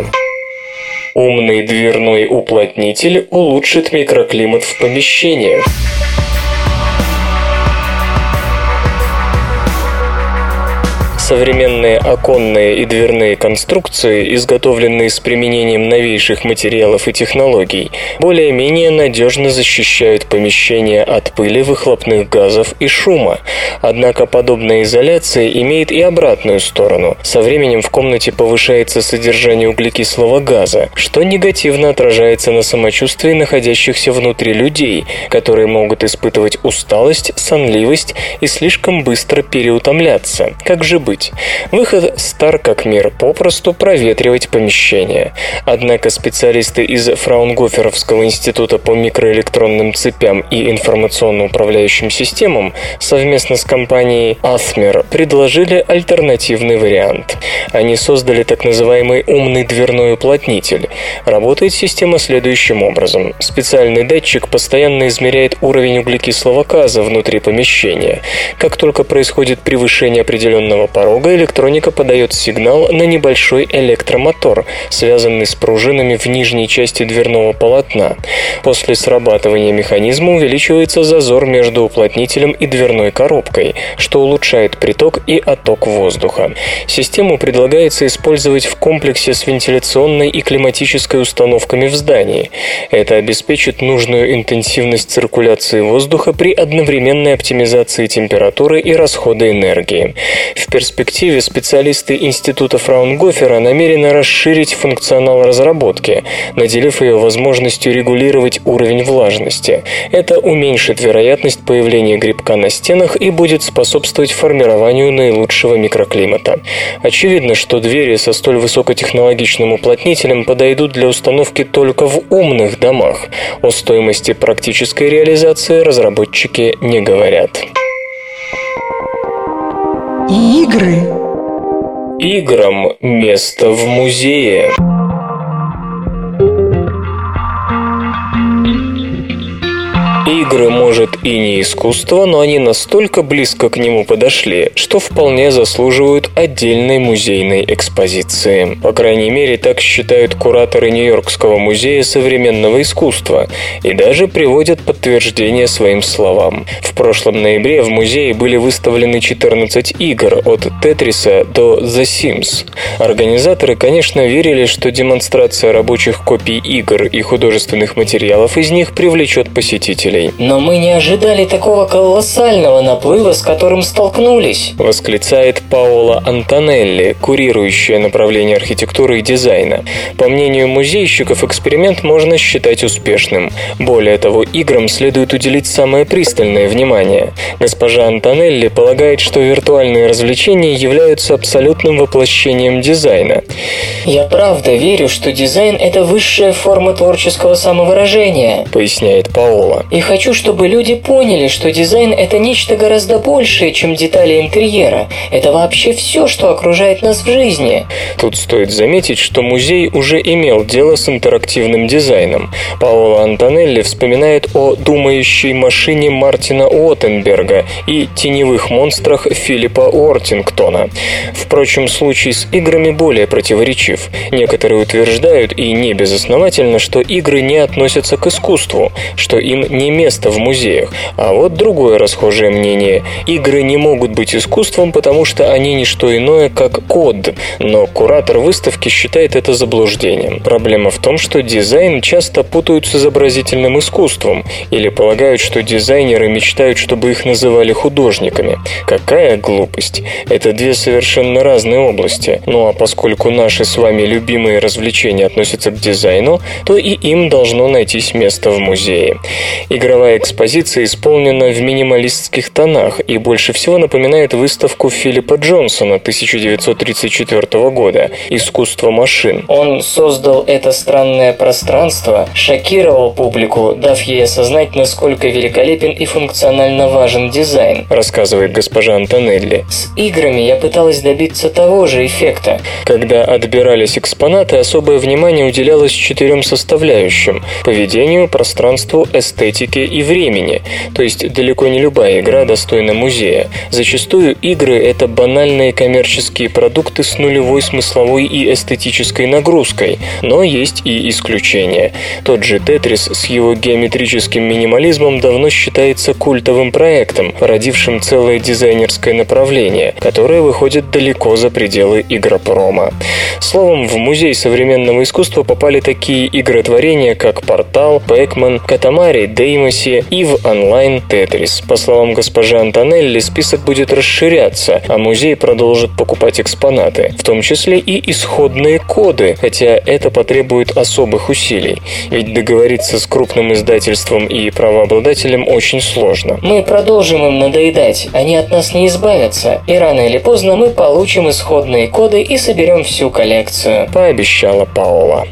Умный дверной уплотнитель улучшит микроклимат в помещениях. Современные оконные и дверные конструкции, изготовленные с применением новейших материалов и технологий, более-менее надежно защищают помещение от пыли, выхлопных газов и шума. Однако подобная изоляция имеет и обратную сторону. Со временем в комнате повышается содержание углекислого газа, что негативно отражается на самочувствии находящихся внутри людей, которые могут испытывать усталость, сонливость и слишком быстро переутомляться. Как же быть? Быть. Выход стар как мир, попросту проветривать помещение. Однако специалисты из Фраунгоферовского института по микроэлектронным цепям и информационно-управляющим системам совместно с компанией Athmer предложили альтернативный вариант. Они создали так называемый умный дверной уплотнитель. Работает система следующим образом. Специальный датчик постоянно измеряет уровень углекислого газа внутри помещения. Как только происходит превышение определенного порога, порога электроника подает сигнал на небольшой электромотор, связанный с пружинами в нижней части дверного полотна. После срабатывания механизма увеличивается зазор между уплотнителем и дверной коробкой, что улучшает приток и отток воздуха. Систему предлагается использовать в комплексе с вентиляционной и климатической установками в здании. Это обеспечит нужную интенсивность циркуляции воздуха при одновременной оптимизации температуры и расхода энергии. В перспективе специалисты Института Фраунгофера намерены расширить функционал разработки, наделив ее возможностью регулировать уровень влажности. Это уменьшит вероятность появления грибка на стенах и будет способствовать формированию наилучшего микроклимата. Очевидно, что двери со столь высокотехнологичным уплотнителем подойдут для установки только в умных домах. О стоимости практической реализации разработчики не говорят. Игры. Играм место в музее. Игры, может, и не искусство, но они настолько близко к нему подошли, что вполне заслуживают отдельной музейной экспозиции. По крайней мере, так считают кураторы Нью-Йоркского музея современного искусства и даже приводят подтверждение своим словам. В прошлом ноябре в музее были выставлены 14 игр от Тетриса до The Sims. Организаторы, конечно, верили, что демонстрация рабочих копий игр и художественных материалов из них привлечет посетителей. Но мы не ожидали такого колоссального наплыва, с которым столкнулись. Восклицает Паола Антонелли, курирующая направление архитектуры и дизайна. По мнению музейщиков, эксперимент можно считать успешным. Более того, играм следует уделить самое пристальное внимание. Госпожа Антонелли полагает, что виртуальные развлечения являются абсолютным воплощением дизайна. «Я правда верю, что дизайн – это высшая форма творческого самовыражения», – поясняет Паола. «И хочу, чтобы люди поняли, что дизайн – это нечто гораздо большее, чем детали интерьера. Это вообще все, что окружает нас в жизни. Тут стоит заметить, что музей уже имел дело с интерактивным дизайном. Паоло Антонелли вспоминает о думающей машине Мартина Уоттенберга и теневых монстрах Филиппа Уортингтона. Впрочем, случай с играми более противоречив. Некоторые утверждают, и не безосновательно, что игры не относятся к искусству, что им не место в музеях. А вот другое расхожее мнение. Игры не могут быть искусством, потому что они не что иное, как код. Но куратор выставки считает это заблуждением. Проблема в том, что дизайн часто путают с изобразительным искусством или полагают, что дизайнеры мечтают, чтобы их называли художниками. Какая глупость. Это две совершенно разные области. Ну а поскольку наши с вами любимые развлечения относятся к дизайну, то и им должно найтись место в музее. Игровая экспозиция исполнена в минималистских тонах и больше всего напоминает выставку Филиппа Джонсона 1934 года «Искусство машин». Он создал это странное пространство, шокировал публику, дав ей осознать, насколько великолепен и функционально важен дизайн, рассказывает госпожа Антонелли. С играми я пыталась добиться того же эффекта. Когда отбирались экспонаты, особое внимание уделялось четырем составляющим – поведению, пространству, эстетике и времени, то есть далеко не любая игра достойна музея. Зачастую игры – это банальные коммерческие продукты с нулевой смысловой и эстетической нагрузкой, но есть и исключения. Тот же Тетрис с его геометрическим минимализмом давно считается культовым проектом, породившим целое дизайнерское направление, которое выходит далеко за пределы игропрома. Словом, в музей современного искусства попали такие игротворения, как Портал, Пэкман, Катамари, Деймосе и в онлайн Тетрис. По словам госпожи Антонелли, список будет расширяться, а музей продолжит покупать экспонаты, в том числе и исходные коды, хотя это потребует особых усилий. Ведь договориться с крупным издательством и правообладателем очень сложно. Мы продолжим им надоедать, они от нас не избавятся, и рано или поздно мы получим исходные коды и соберем всю коллекцию. Пообещала Паола.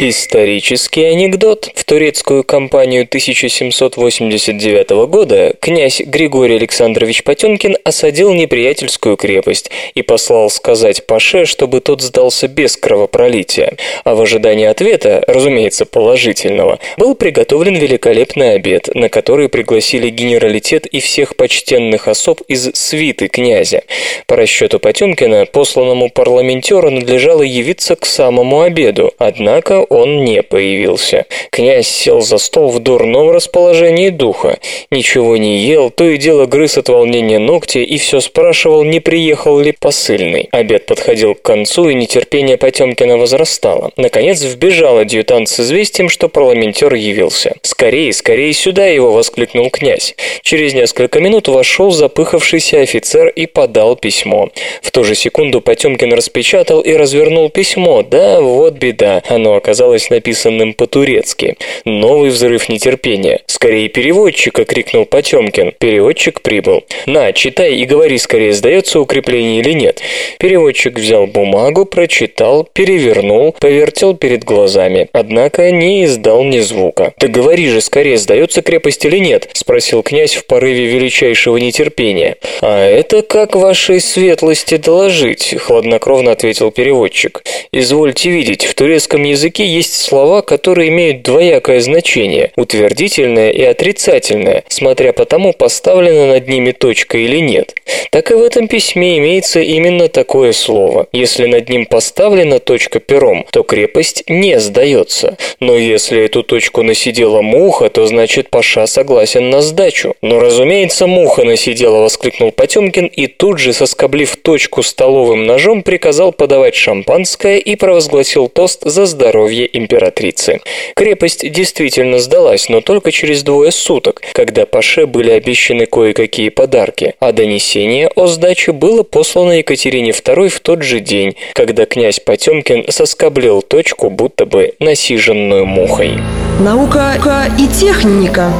Исторический анекдот. В турецкую кампанию 1789 года князь Григорий Александрович Потемкин осадил неприятельскую крепость и послал сказать Паше, чтобы тот сдался без кровопролития. А в ожидании ответа, разумеется, положительного, был приготовлен великолепный обед, на который пригласили генералитет и всех почтенных особ из свиты князя. По расчету Потемкина, посланному парламентеру надлежало явиться к самому обеду, однако он не появился. Князь сел за стол в дурном расположении духа. Ничего не ел, то и дело грыз от волнения ногти и все спрашивал, не приехал ли посыльный. Обед подходил к концу, и нетерпение Потемкина возрастало. Наконец вбежал адъютант с известием, что парламентер явился. «Скорее, скорее сюда!» его воскликнул князь. Через несколько минут вошел запыхавшийся офицер и подал письмо. В ту же секунду Потемкин распечатал и развернул письмо. Да, вот беда. Оно оказалось написанным по-турецки. Новый взрыв нетерпения. «Скорее переводчика!» — крикнул Потемкин. Переводчик прибыл. «На, читай и говори скорее, сдается укрепление или нет». Переводчик взял бумагу, прочитал, перевернул, повертел перед глазами. Однако не издал ни звука. «Да говори же скорее, сдается крепость или нет?» — спросил князь в порыве величайшего нетерпения. «А это как вашей светлости доложить?» — хладнокровно ответил переводчик. «Извольте видеть, в турецком языке есть слова, которые имеют двоякое значение – утвердительное и отрицательное, смотря по тому, поставлена над ними точка или нет. Так и в этом письме имеется именно такое слово. Если над ним поставлена точка пером, то крепость не сдается. Но если эту точку насидела муха, то значит Паша согласен на сдачу. Но, разумеется, муха насидела, воскликнул Потемкин и тут же, соскоблив точку столовым ножом, приказал подавать шампанское и провозгласил тост за здоровье императрицы. Крепость действительно сдалась, но только через двое суток, когда Паше были обещаны кое-какие подарки, а донесение о сдаче было послано Екатерине II в тот же день, когда князь Потемкин соскоблил точку, будто бы насиженную мухой. Наука и техника.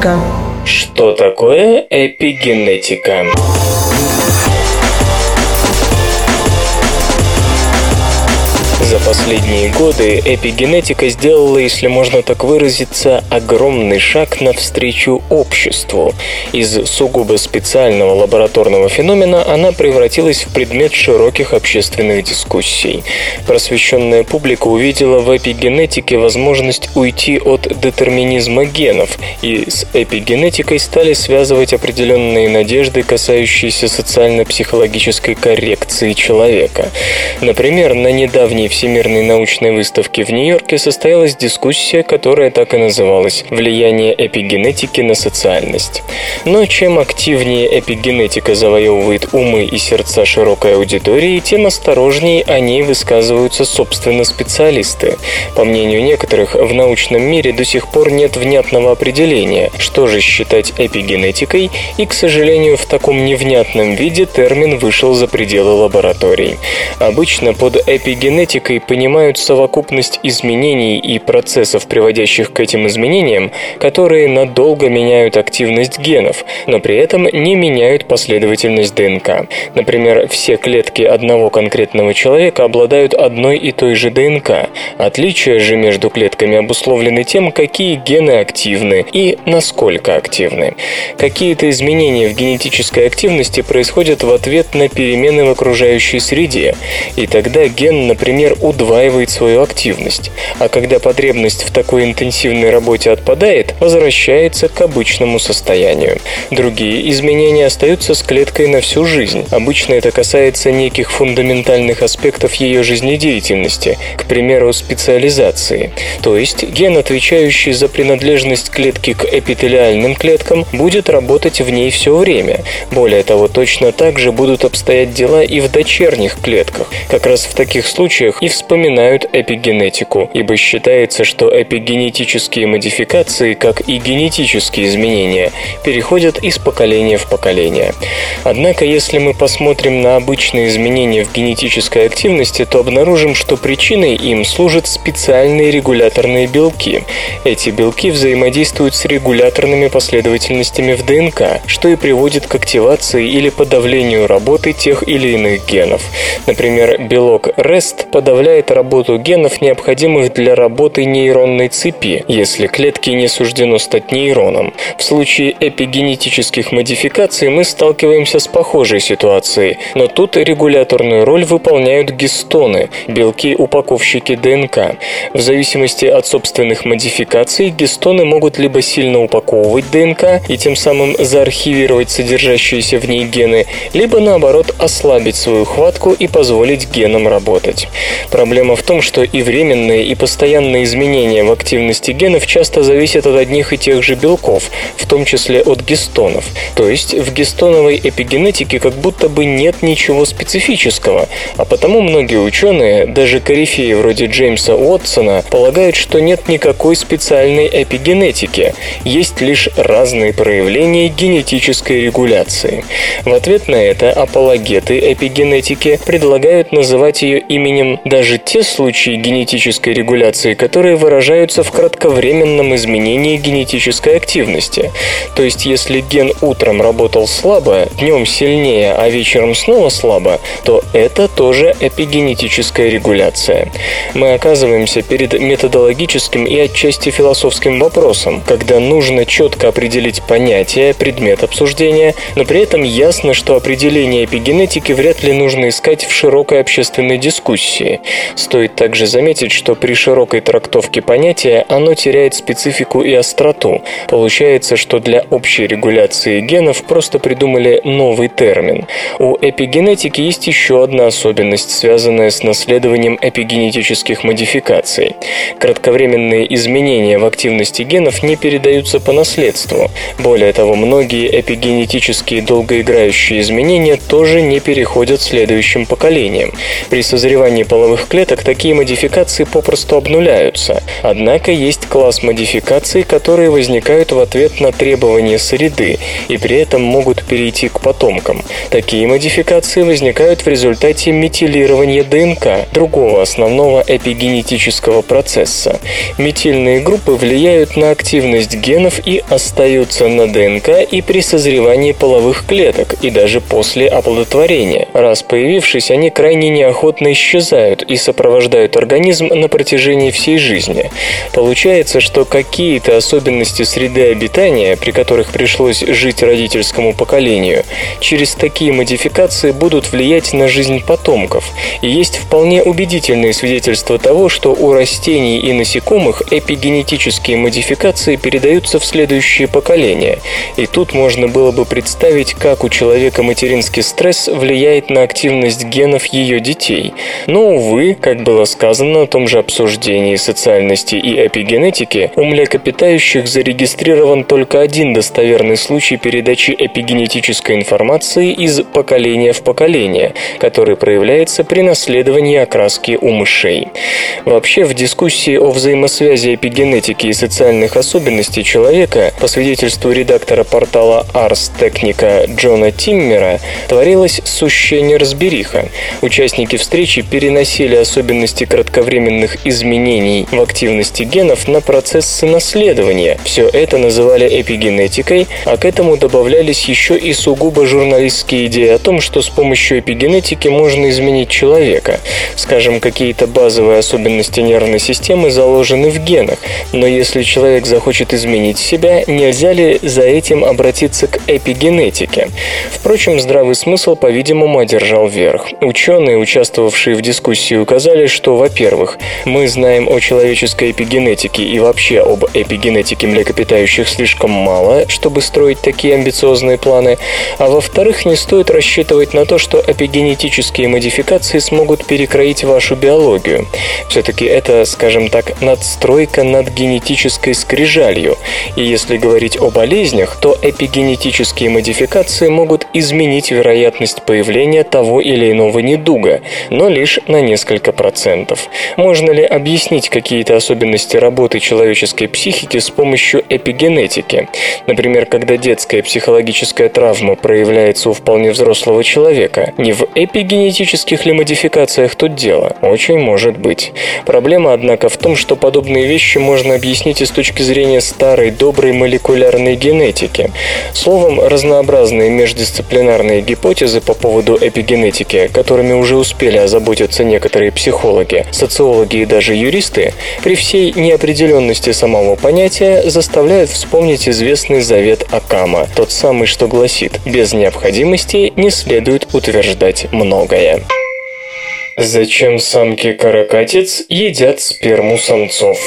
Что такое эпигенетика? За последние годы эпигенетика сделала, если можно так выразиться, огромный шаг навстречу обществу. Из сугубо специального лабораторного феномена она превратилась в предмет широких общественных дискуссий. Просвещенная публика увидела в эпигенетике возможность уйти от детерминизма генов, и с эпигенетикой стали связывать определенные надежды, касающиеся социально-психологической коррекции человека. Например, на недавней Всемирной научной выставки в Нью-Йорке состоялась дискуссия, которая так и называлась «Влияние эпигенетики на социальность». Но чем активнее эпигенетика завоевывает умы и сердца широкой аудитории, тем осторожнее о ней высказываются собственно специалисты. По мнению некоторых, в научном мире до сих пор нет внятного определения, что же считать эпигенетикой, и, к сожалению, в таком невнятном виде термин вышел за пределы лабораторий. Обычно под эпигенетикой генетикой понимают совокупность изменений и процессов, приводящих к этим изменениям, которые надолго меняют активность генов, но при этом не меняют последовательность ДНК. Например, все клетки одного конкретного человека обладают одной и той же ДНК. Отличия же между клетками обусловлены тем, какие гены активны и насколько активны. Какие-то изменения в генетической активности происходят в ответ на перемены в окружающей среде, и тогда ген, например, удваивает свою активность, а когда потребность в такой интенсивной работе отпадает, возвращается к обычному состоянию. Другие изменения остаются с клеткой на всю жизнь. Обычно это касается неких фундаментальных аспектов ее жизнедеятельности, к примеру, специализации. То есть ген, отвечающий за принадлежность клетки к эпителиальным клеткам, будет работать в ней все время. Более того, точно так же будут обстоять дела и в дочерних клетках. Как раз в таких случаях и вспоминают эпигенетику, ибо считается, что эпигенетические модификации, как и генетические изменения, переходят из поколения в поколение. Однако, если мы посмотрим на обычные изменения в генетической активности, то обнаружим, что причиной им служат специальные регуляторные белки. Эти белки взаимодействуют с регуляторными последовательностями в ДНК, что и приводит к активации или подавлению работы тех или иных генов. Например, белок REST подавляет осуществляет работу генов, необходимых для работы нейронной цепи, если клетке не суждено стать нейроном. В случае эпигенетических модификаций мы сталкиваемся с похожей ситуацией, но тут регуляторную роль выполняют гистоны, белки-упаковщики ДНК. В зависимости от собственных модификаций, гистоны могут либо сильно упаковывать ДНК и тем самым заархивировать содержащиеся в ней гены, либо наоборот ослабить свою хватку и позволить генам работать. Проблема в том, что и временные, и постоянные изменения в активности генов часто зависят от одних и тех же белков, в том числе от гистонов. То есть в гистоновой эпигенетике как будто бы нет ничего специфического, а потому многие ученые, даже корифеи вроде Джеймса Уотсона, полагают, что нет никакой специальной эпигенетики, есть лишь разные проявления генетической регуляции. В ответ на это апологеты эпигенетики предлагают называть ее именем даже те случаи генетической регуляции, которые выражаются в кратковременном изменении генетической активности. То есть, если ген утром работал слабо, днем сильнее, а вечером снова слабо, то это тоже эпигенетическая регуляция. Мы оказываемся перед методологическим и отчасти философским вопросом, когда нужно четко определить понятие, предмет обсуждения, но при этом ясно, что определение эпигенетики вряд ли нужно искать в широкой общественной дискуссии. Стоит также заметить, что при широкой трактовке понятия оно теряет специфику и остроту. Получается, что для общей регуляции генов просто придумали новый термин. У эпигенетики есть еще одна особенность, связанная с наследованием эпигенетических модификаций. Кратковременные изменения в активности генов не передаются по наследству. Более того, многие эпигенетические долгоиграющие изменения тоже не переходят следующим поколениям. При созревании половых клеток такие модификации попросту обнуляются. Однако есть класс модификаций, которые возникают в ответ на требования среды и при этом могут перейти к потомкам. Такие модификации возникают в результате метилирования ДНК, другого основного эпигенетического процесса. Метильные группы влияют на активность генов и остаются на ДНК и при созревании половых клеток, и даже после оплодотворения. Раз появившись, они крайне неохотно исчезают и сопровождают организм на протяжении всей жизни. Получается, что какие-то особенности среды обитания, при которых пришлось жить родительскому поколению, через такие модификации будут влиять на жизнь потомков. И есть вполне убедительные свидетельства того, что у растений и насекомых эпигенетические модификации передаются в следующие поколения. И тут можно было бы представить, как у человека материнский стресс влияет на активность генов ее детей. Но, увы, как было сказано на том же обсуждении социальности и эпигенетики, у млекопитающих зарегистрирован только один достоверный случай передачи эпигенетической информации из поколения в поколение, который проявляется при наследовании окраски у мышей. Вообще, в дискуссии о взаимосвязи эпигенетики и социальных особенностей человека, по свидетельству редактора портала Ars Technica Джона Тиммера, творилась сущая неразбериха. Участники встречи переносили особенности кратковременных изменений в активности генов на процессы наследования. Все это называли эпигенетикой, а к этому добавлялись еще и сугубо журналистские идеи о том, что с помощью эпигенетики можно изменить человека. Скажем, какие-то базовые особенности нервной системы заложены в генах, но если человек захочет изменить себя, нельзя ли за этим обратиться к эпигенетике? Впрочем, здравый смысл, по-видимому, одержал верх. Ученые, участвовавшие в дискуссии, указали, что, во-первых, мы знаем о человеческой эпигенетике и вообще об эпигенетике млекопитающих слишком мало, чтобы строить такие амбициозные планы, а во-вторых, не стоит рассчитывать на то, что эпигенетические модификации смогут перекроить вашу биологию. Все-таки это, скажем так, надстройка над генетической скрижалью, и если говорить о болезнях, то эпигенетические модификации могут изменить вероятность появления того или иного недуга, но лишь на несколько процентов. Можно ли объяснить какие-то особенности работы человеческой психики с помощью эпигенетики? Например, когда детская психологическая травма проявляется у вполне взрослого человека, не в эпигенетических ли модификациях тут дело? Очень может быть. Проблема, однако, в том, что подобные вещи можно объяснить и с точки зрения старой доброй молекулярной генетики. Словом, разнообразные междисциплинарные гипотезы по поводу эпигенетики, которыми уже успели озаботиться некоторые некоторые психологи, социологи и даже юристы, при всей неопределенности самого понятия заставляют вспомнить известный завет Акама, тот самый, что гласит «без необходимости не следует утверждать многое». Зачем самки-каракатиц едят сперму самцов?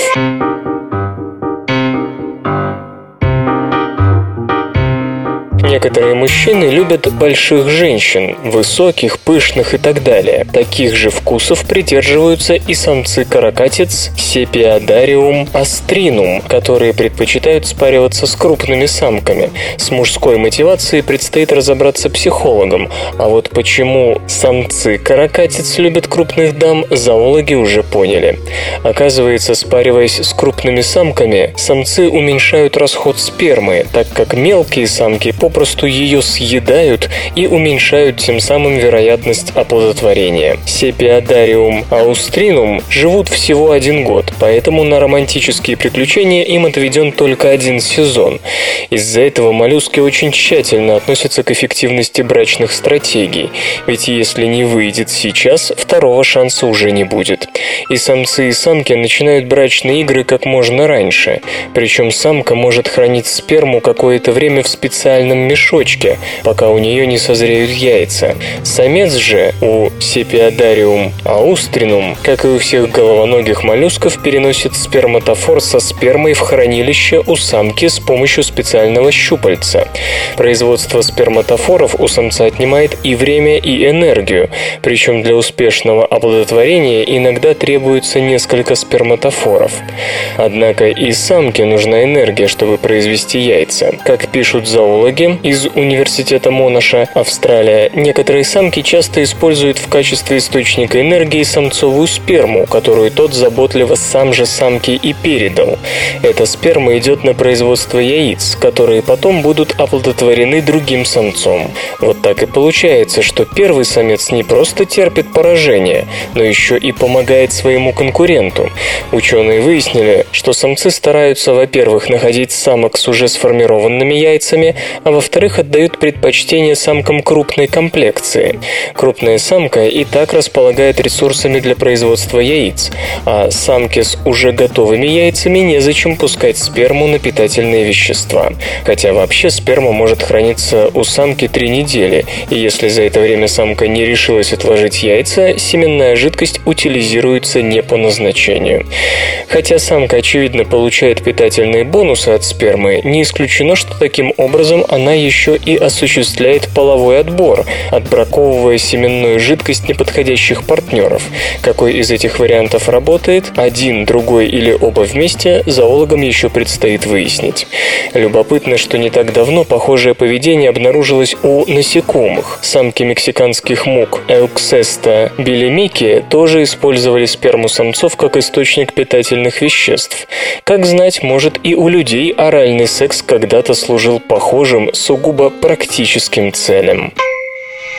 Некоторые мужчины любят больших женщин, высоких, пышных и так далее. Таких же вкусов придерживаются и самцы-каракатиц Сепиодариум астринум, которые предпочитают спариваться с крупными самками. С мужской мотивацией предстоит разобраться психологам, а вот почему самцы-каракатиц любят крупных дам, зоологи уже поняли. Оказывается, спариваясь с крупными самками, самцы уменьшают расход спермы, так как мелкие самки попросту попросту ее съедают и уменьшают тем самым вероятность оплодотворения. Сепиодариум аустринум живут всего один год, поэтому на романтические приключения им отведен только один сезон. Из-за этого моллюски очень тщательно относятся к эффективности брачных стратегий, ведь если не выйдет сейчас, второго шанса уже не будет. И самцы и самки начинают брачные игры как можно раньше, причем самка может хранить сперму какое-то время в специальном мешочке, пока у нее не созреют яйца. Самец же у Сепиодариум аустринум, как и у всех головоногих моллюсков, переносит сперматофор со спермой в хранилище у самки с помощью специального щупальца. Производство сперматофоров у самца отнимает и время, и энергию, причем для успешного оплодотворения иногда требуется несколько сперматофоров. Однако и самке нужна энергия, чтобы произвести яйца. Как пишут зоологи, из Университета Монаша, Австралия, некоторые самки часто используют в качестве источника энергии самцовую сперму, которую тот заботливо сам же самке и передал. Эта сперма идет на производство яиц, которые потом будут оплодотворены другим самцом. Вот так и получается, что первый самец не просто терпит поражение, но еще и помогает своему конкуренту. Ученые выяснили, что самцы стараются, во-первых, находить самок с уже сформированными яйцами, а во-вторых, во-вторых, отдают предпочтение самкам крупной комплекции. Крупная самка и так располагает ресурсами для производства яиц, а самке с уже готовыми яйцами незачем пускать сперму на питательные вещества. Хотя вообще сперма может храниться у самки три недели, и если за это время самка не решилась отложить яйца, семенная жидкость утилизируется не по назначению. Хотя самка, очевидно, получает питательные бонусы от спермы, не исключено, что таким образом она еще и осуществляет половой отбор, отбраковывая семенную жидкость неподходящих партнеров. Какой из этих вариантов работает, один, другой или оба вместе, зоологам еще предстоит выяснить. Любопытно, что не так давно похожее поведение обнаружилось у насекомых. Самки мексиканских мук Эуксеста билемики тоже использовали сперму самцов как источник питательных веществ. Как знать, может и у людей оральный секс когда-то служил похожим сугубо практическим целям.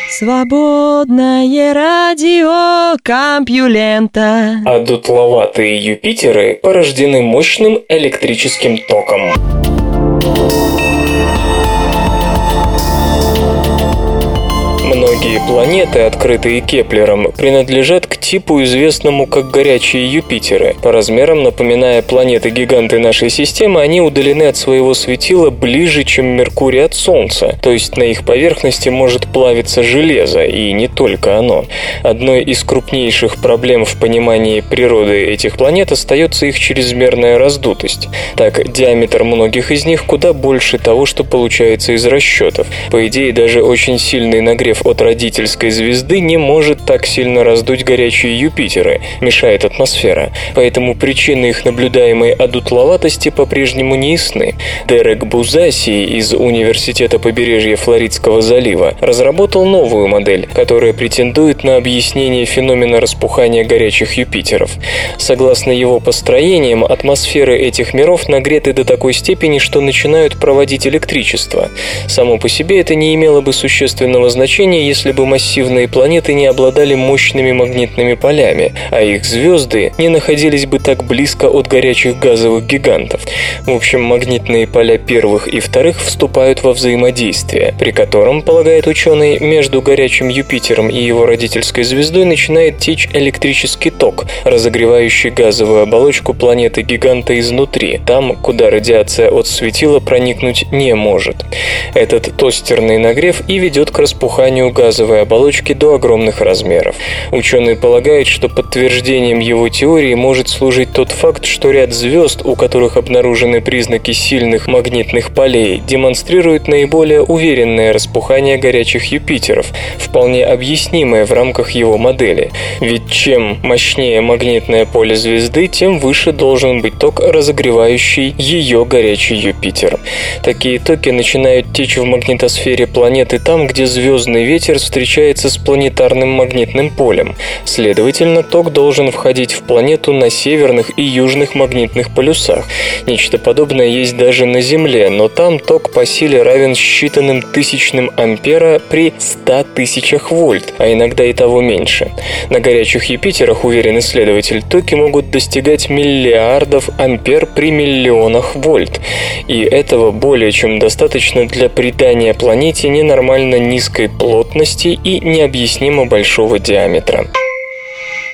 Свободное радио Компьюлента. А дутловатые Юпитеры порождены мощным электрическим током. Многие планеты, открытые Кеплером, принадлежат к типу, известному как горячие Юпитеры. По размерам, напоминая планеты-гиганты нашей системы, они удалены от своего светила ближе, чем Меркурий от Солнца, то есть на их поверхности может плавиться железо, и не только оно. Одной из крупнейших проблем в понимании природы этих планет остается их чрезмерная раздутость. Так, диаметр многих из них куда больше того, что получается из расчетов. По идее, даже очень сильный нагрев от родительской звезды не может так сильно раздуть горячие Юпитеры, мешает атмосфера. Поэтому причины их наблюдаемой одутловатости по-прежнему не ясны. Дерек Бузаси из Университета побережья Флоридского залива разработал новую модель, которая претендует на объяснение феномена распухания горячих Юпитеров. Согласно его построениям, атмосферы этих миров нагреты до такой степени, что начинают проводить электричество. Само по себе это не имело бы существенного значения, если бы бы массивные планеты не обладали мощными магнитными полями, а их звезды не находились бы так близко от горячих газовых гигантов. В общем, магнитные поля первых и вторых вступают во взаимодействие, при котором, полагает ученый, между горячим Юпитером и его родительской звездой начинает течь электрический ток, разогревающий газовую оболочку планеты-гиганта изнутри, там, куда радиация от светила проникнуть не может. Этот тостерный нагрев и ведет к распуханию газовой оболочки до огромных размеров. Ученый полагает, что подтверждением его теории может служить тот факт, что ряд звезд, у которых обнаружены признаки сильных магнитных полей, демонстрируют наиболее уверенное распухание горячих Юпитеров, вполне объяснимое в рамках его модели. Ведь чем мощнее магнитное поле звезды, тем выше должен быть ток, разогревающий ее горячий Юпитер. Такие токи начинают течь в магнитосфере планеты там, где звездный ветер встречается с планетарным магнитным полем. Следовательно, ток должен входить в планету на северных и южных магнитных полюсах. Нечто подобное есть даже на Земле, но там ток по силе равен считанным тысячным ампера при 100 тысячах вольт, а иногда и того меньше. На горячих Юпитерах, уверен исследователь, токи могут достигать миллиардов ампер при миллионах вольт. И этого более чем достаточно для придания планете ненормально низкой плотности и необъяснимо большого диаметра.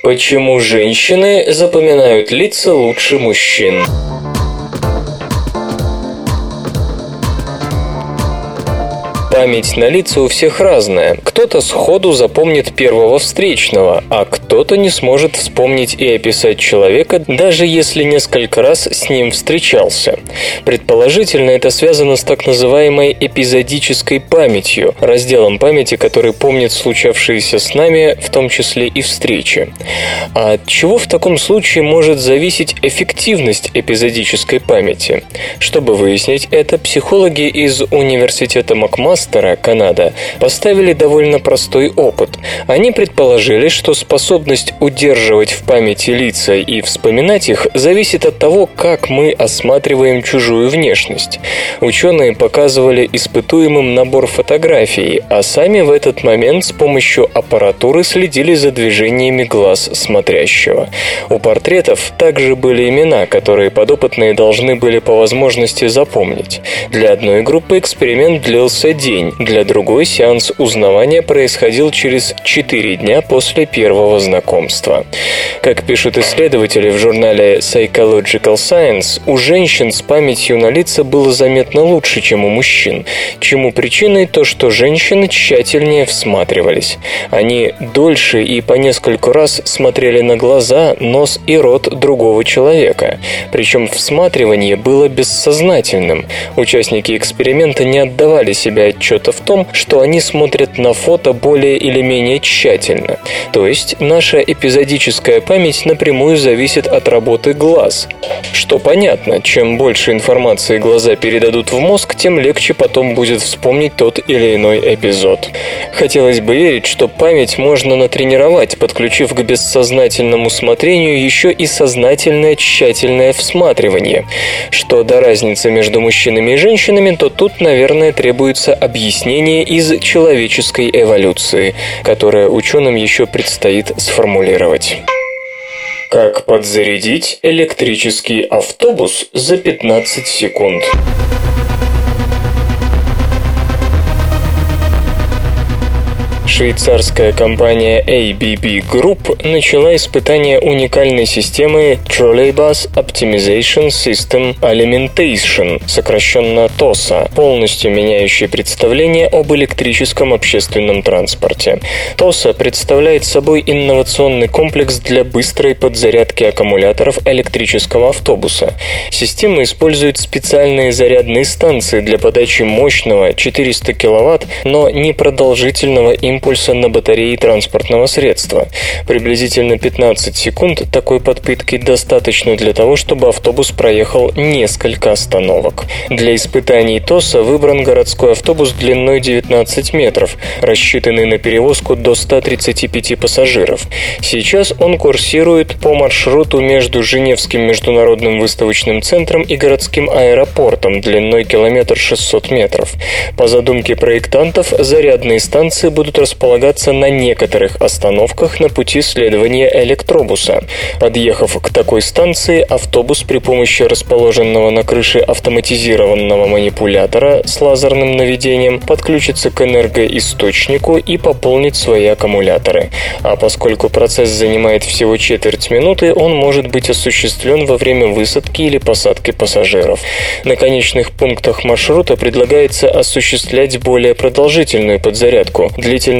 Почему женщины запоминают лица лучше мужчин? Память на лица у всех разная. Кто-то сходу запомнит первого встречного, а кто-то не сможет вспомнить и описать человека, даже если несколько раз с ним встречался. Предположительно, это связано с так называемой эпизодической памятью, разделом памяти, который помнит случавшиеся с нами, в том числе и встречи. А от чего в таком случае может зависеть эффективность эпизодической памяти? Чтобы выяснить это, психологи из университета Макмас Мастера, Канада, поставили довольно простой опыт. Они предположили, что способность удерживать в памяти лица и вспоминать их зависит от того, как мы осматриваем чужую внешность. Ученые показывали испытуемым набор фотографий, а сами в этот момент с помощью аппаратуры следили за движениями глаз смотрящего. У портретов также были имена, которые подопытные должны были по возможности запомнить. Для одной группы эксперимент длился день. Для другой сеанс узнавания происходил через 4 дня после первого знакомства. Как пишут исследователи в журнале Psychological Science, у женщин с памятью на лица было заметно лучше, чем у мужчин, чему причиной то, что женщины тщательнее всматривались. Они дольше и по нескольку раз смотрели на глаза, нос и рот другого человека. Причем всматривание было бессознательным. Участники эксперимента не отдавали себе отчета в том, что они смотрят на фото более или менее тщательно. То есть наша эпизодическая память напрямую зависит от работы глаз. Что понятно, чем больше информации глаза передадут в мозг, тем легче потом будет вспомнить тот или иной эпизод. Хотелось бы верить, что память можно натренировать, подключив к бессознательному смотрению еще и сознательное тщательное всматривание. Что до разницы между мужчинами и женщинами, то тут, наверное, требуется объяснение из человеческой эволюции, которое ученым еще предстоит сформулировать. Как подзарядить электрический автобус за 15 секунд? Швейцарская компания ABB Group начала испытание уникальной системы Trolleybus Optimization System Alimentation, сокращенно TOSA, полностью меняющей представление об электрическом общественном транспорте. TOSA представляет собой инновационный комплекс для быстрой подзарядки аккумуляторов электрического автобуса. Система использует специальные зарядные станции для подачи мощного 400 кВт, но непродолжительного импульса импульса на батареи транспортного средства. Приблизительно 15 секунд такой подпитки достаточно для того, чтобы автобус проехал несколько остановок. Для испытаний ТОСа выбран городской автобус длиной 19 метров, рассчитанный на перевозку до 135 пассажиров. Сейчас он курсирует по маршруту между Женевским международным выставочным центром и городским аэропортом длиной километр 600 метров. По задумке проектантов, зарядные станции будут расположены располагаться на некоторых остановках на пути следования электробуса. Подъехав к такой станции, автобус при помощи расположенного на крыше автоматизированного манипулятора с лазерным наведением подключится к энергоисточнику и пополнит свои аккумуляторы. А поскольку процесс занимает всего четверть минуты, он может быть осуществлен во время высадки или посадки пассажиров. На конечных пунктах маршрута предлагается осуществлять более продолжительную подзарядку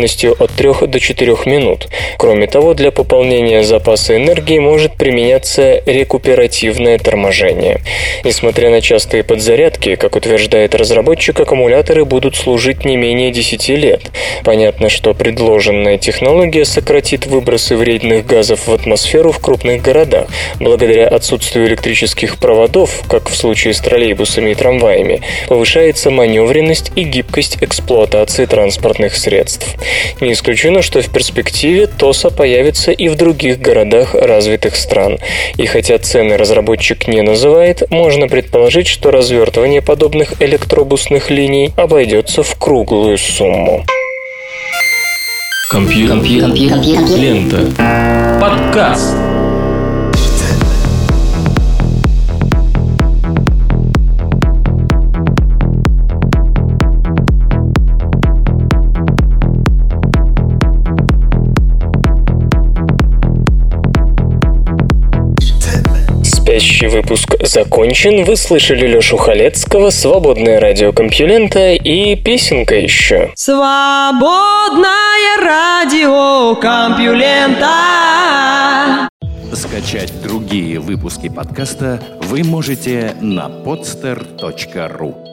длительностью от 3 до 4 минут. Кроме того, для пополнения запаса энергии может применяться рекуперативное торможение. Несмотря на частые подзарядки, как утверждает разработчик, аккумуляторы будут служить не менее 10 лет. Понятно, что предложенная технология сократит выбросы вредных газов в атмосферу в крупных городах. Благодаря отсутствию электрических проводов, как в случае с троллейбусами и трамваями, повышается маневренность и гибкость эксплуатации транспортных средств. Не исключено, что в перспективе ТОСа появится и в других городах развитых стран. И хотя цены разработчик не называет, можно предположить, что развертывание подобных электробусных линий обойдется в круглую сумму. Компьютер. Лента. Подкаст. Спящий выпуск закончен. Вы слышали Лешу Халецкого, свободное радио Компьюлента и песенка еще. Свободное радио Компьюлента. Скачать другие выпуски подкаста вы можете на podster.ru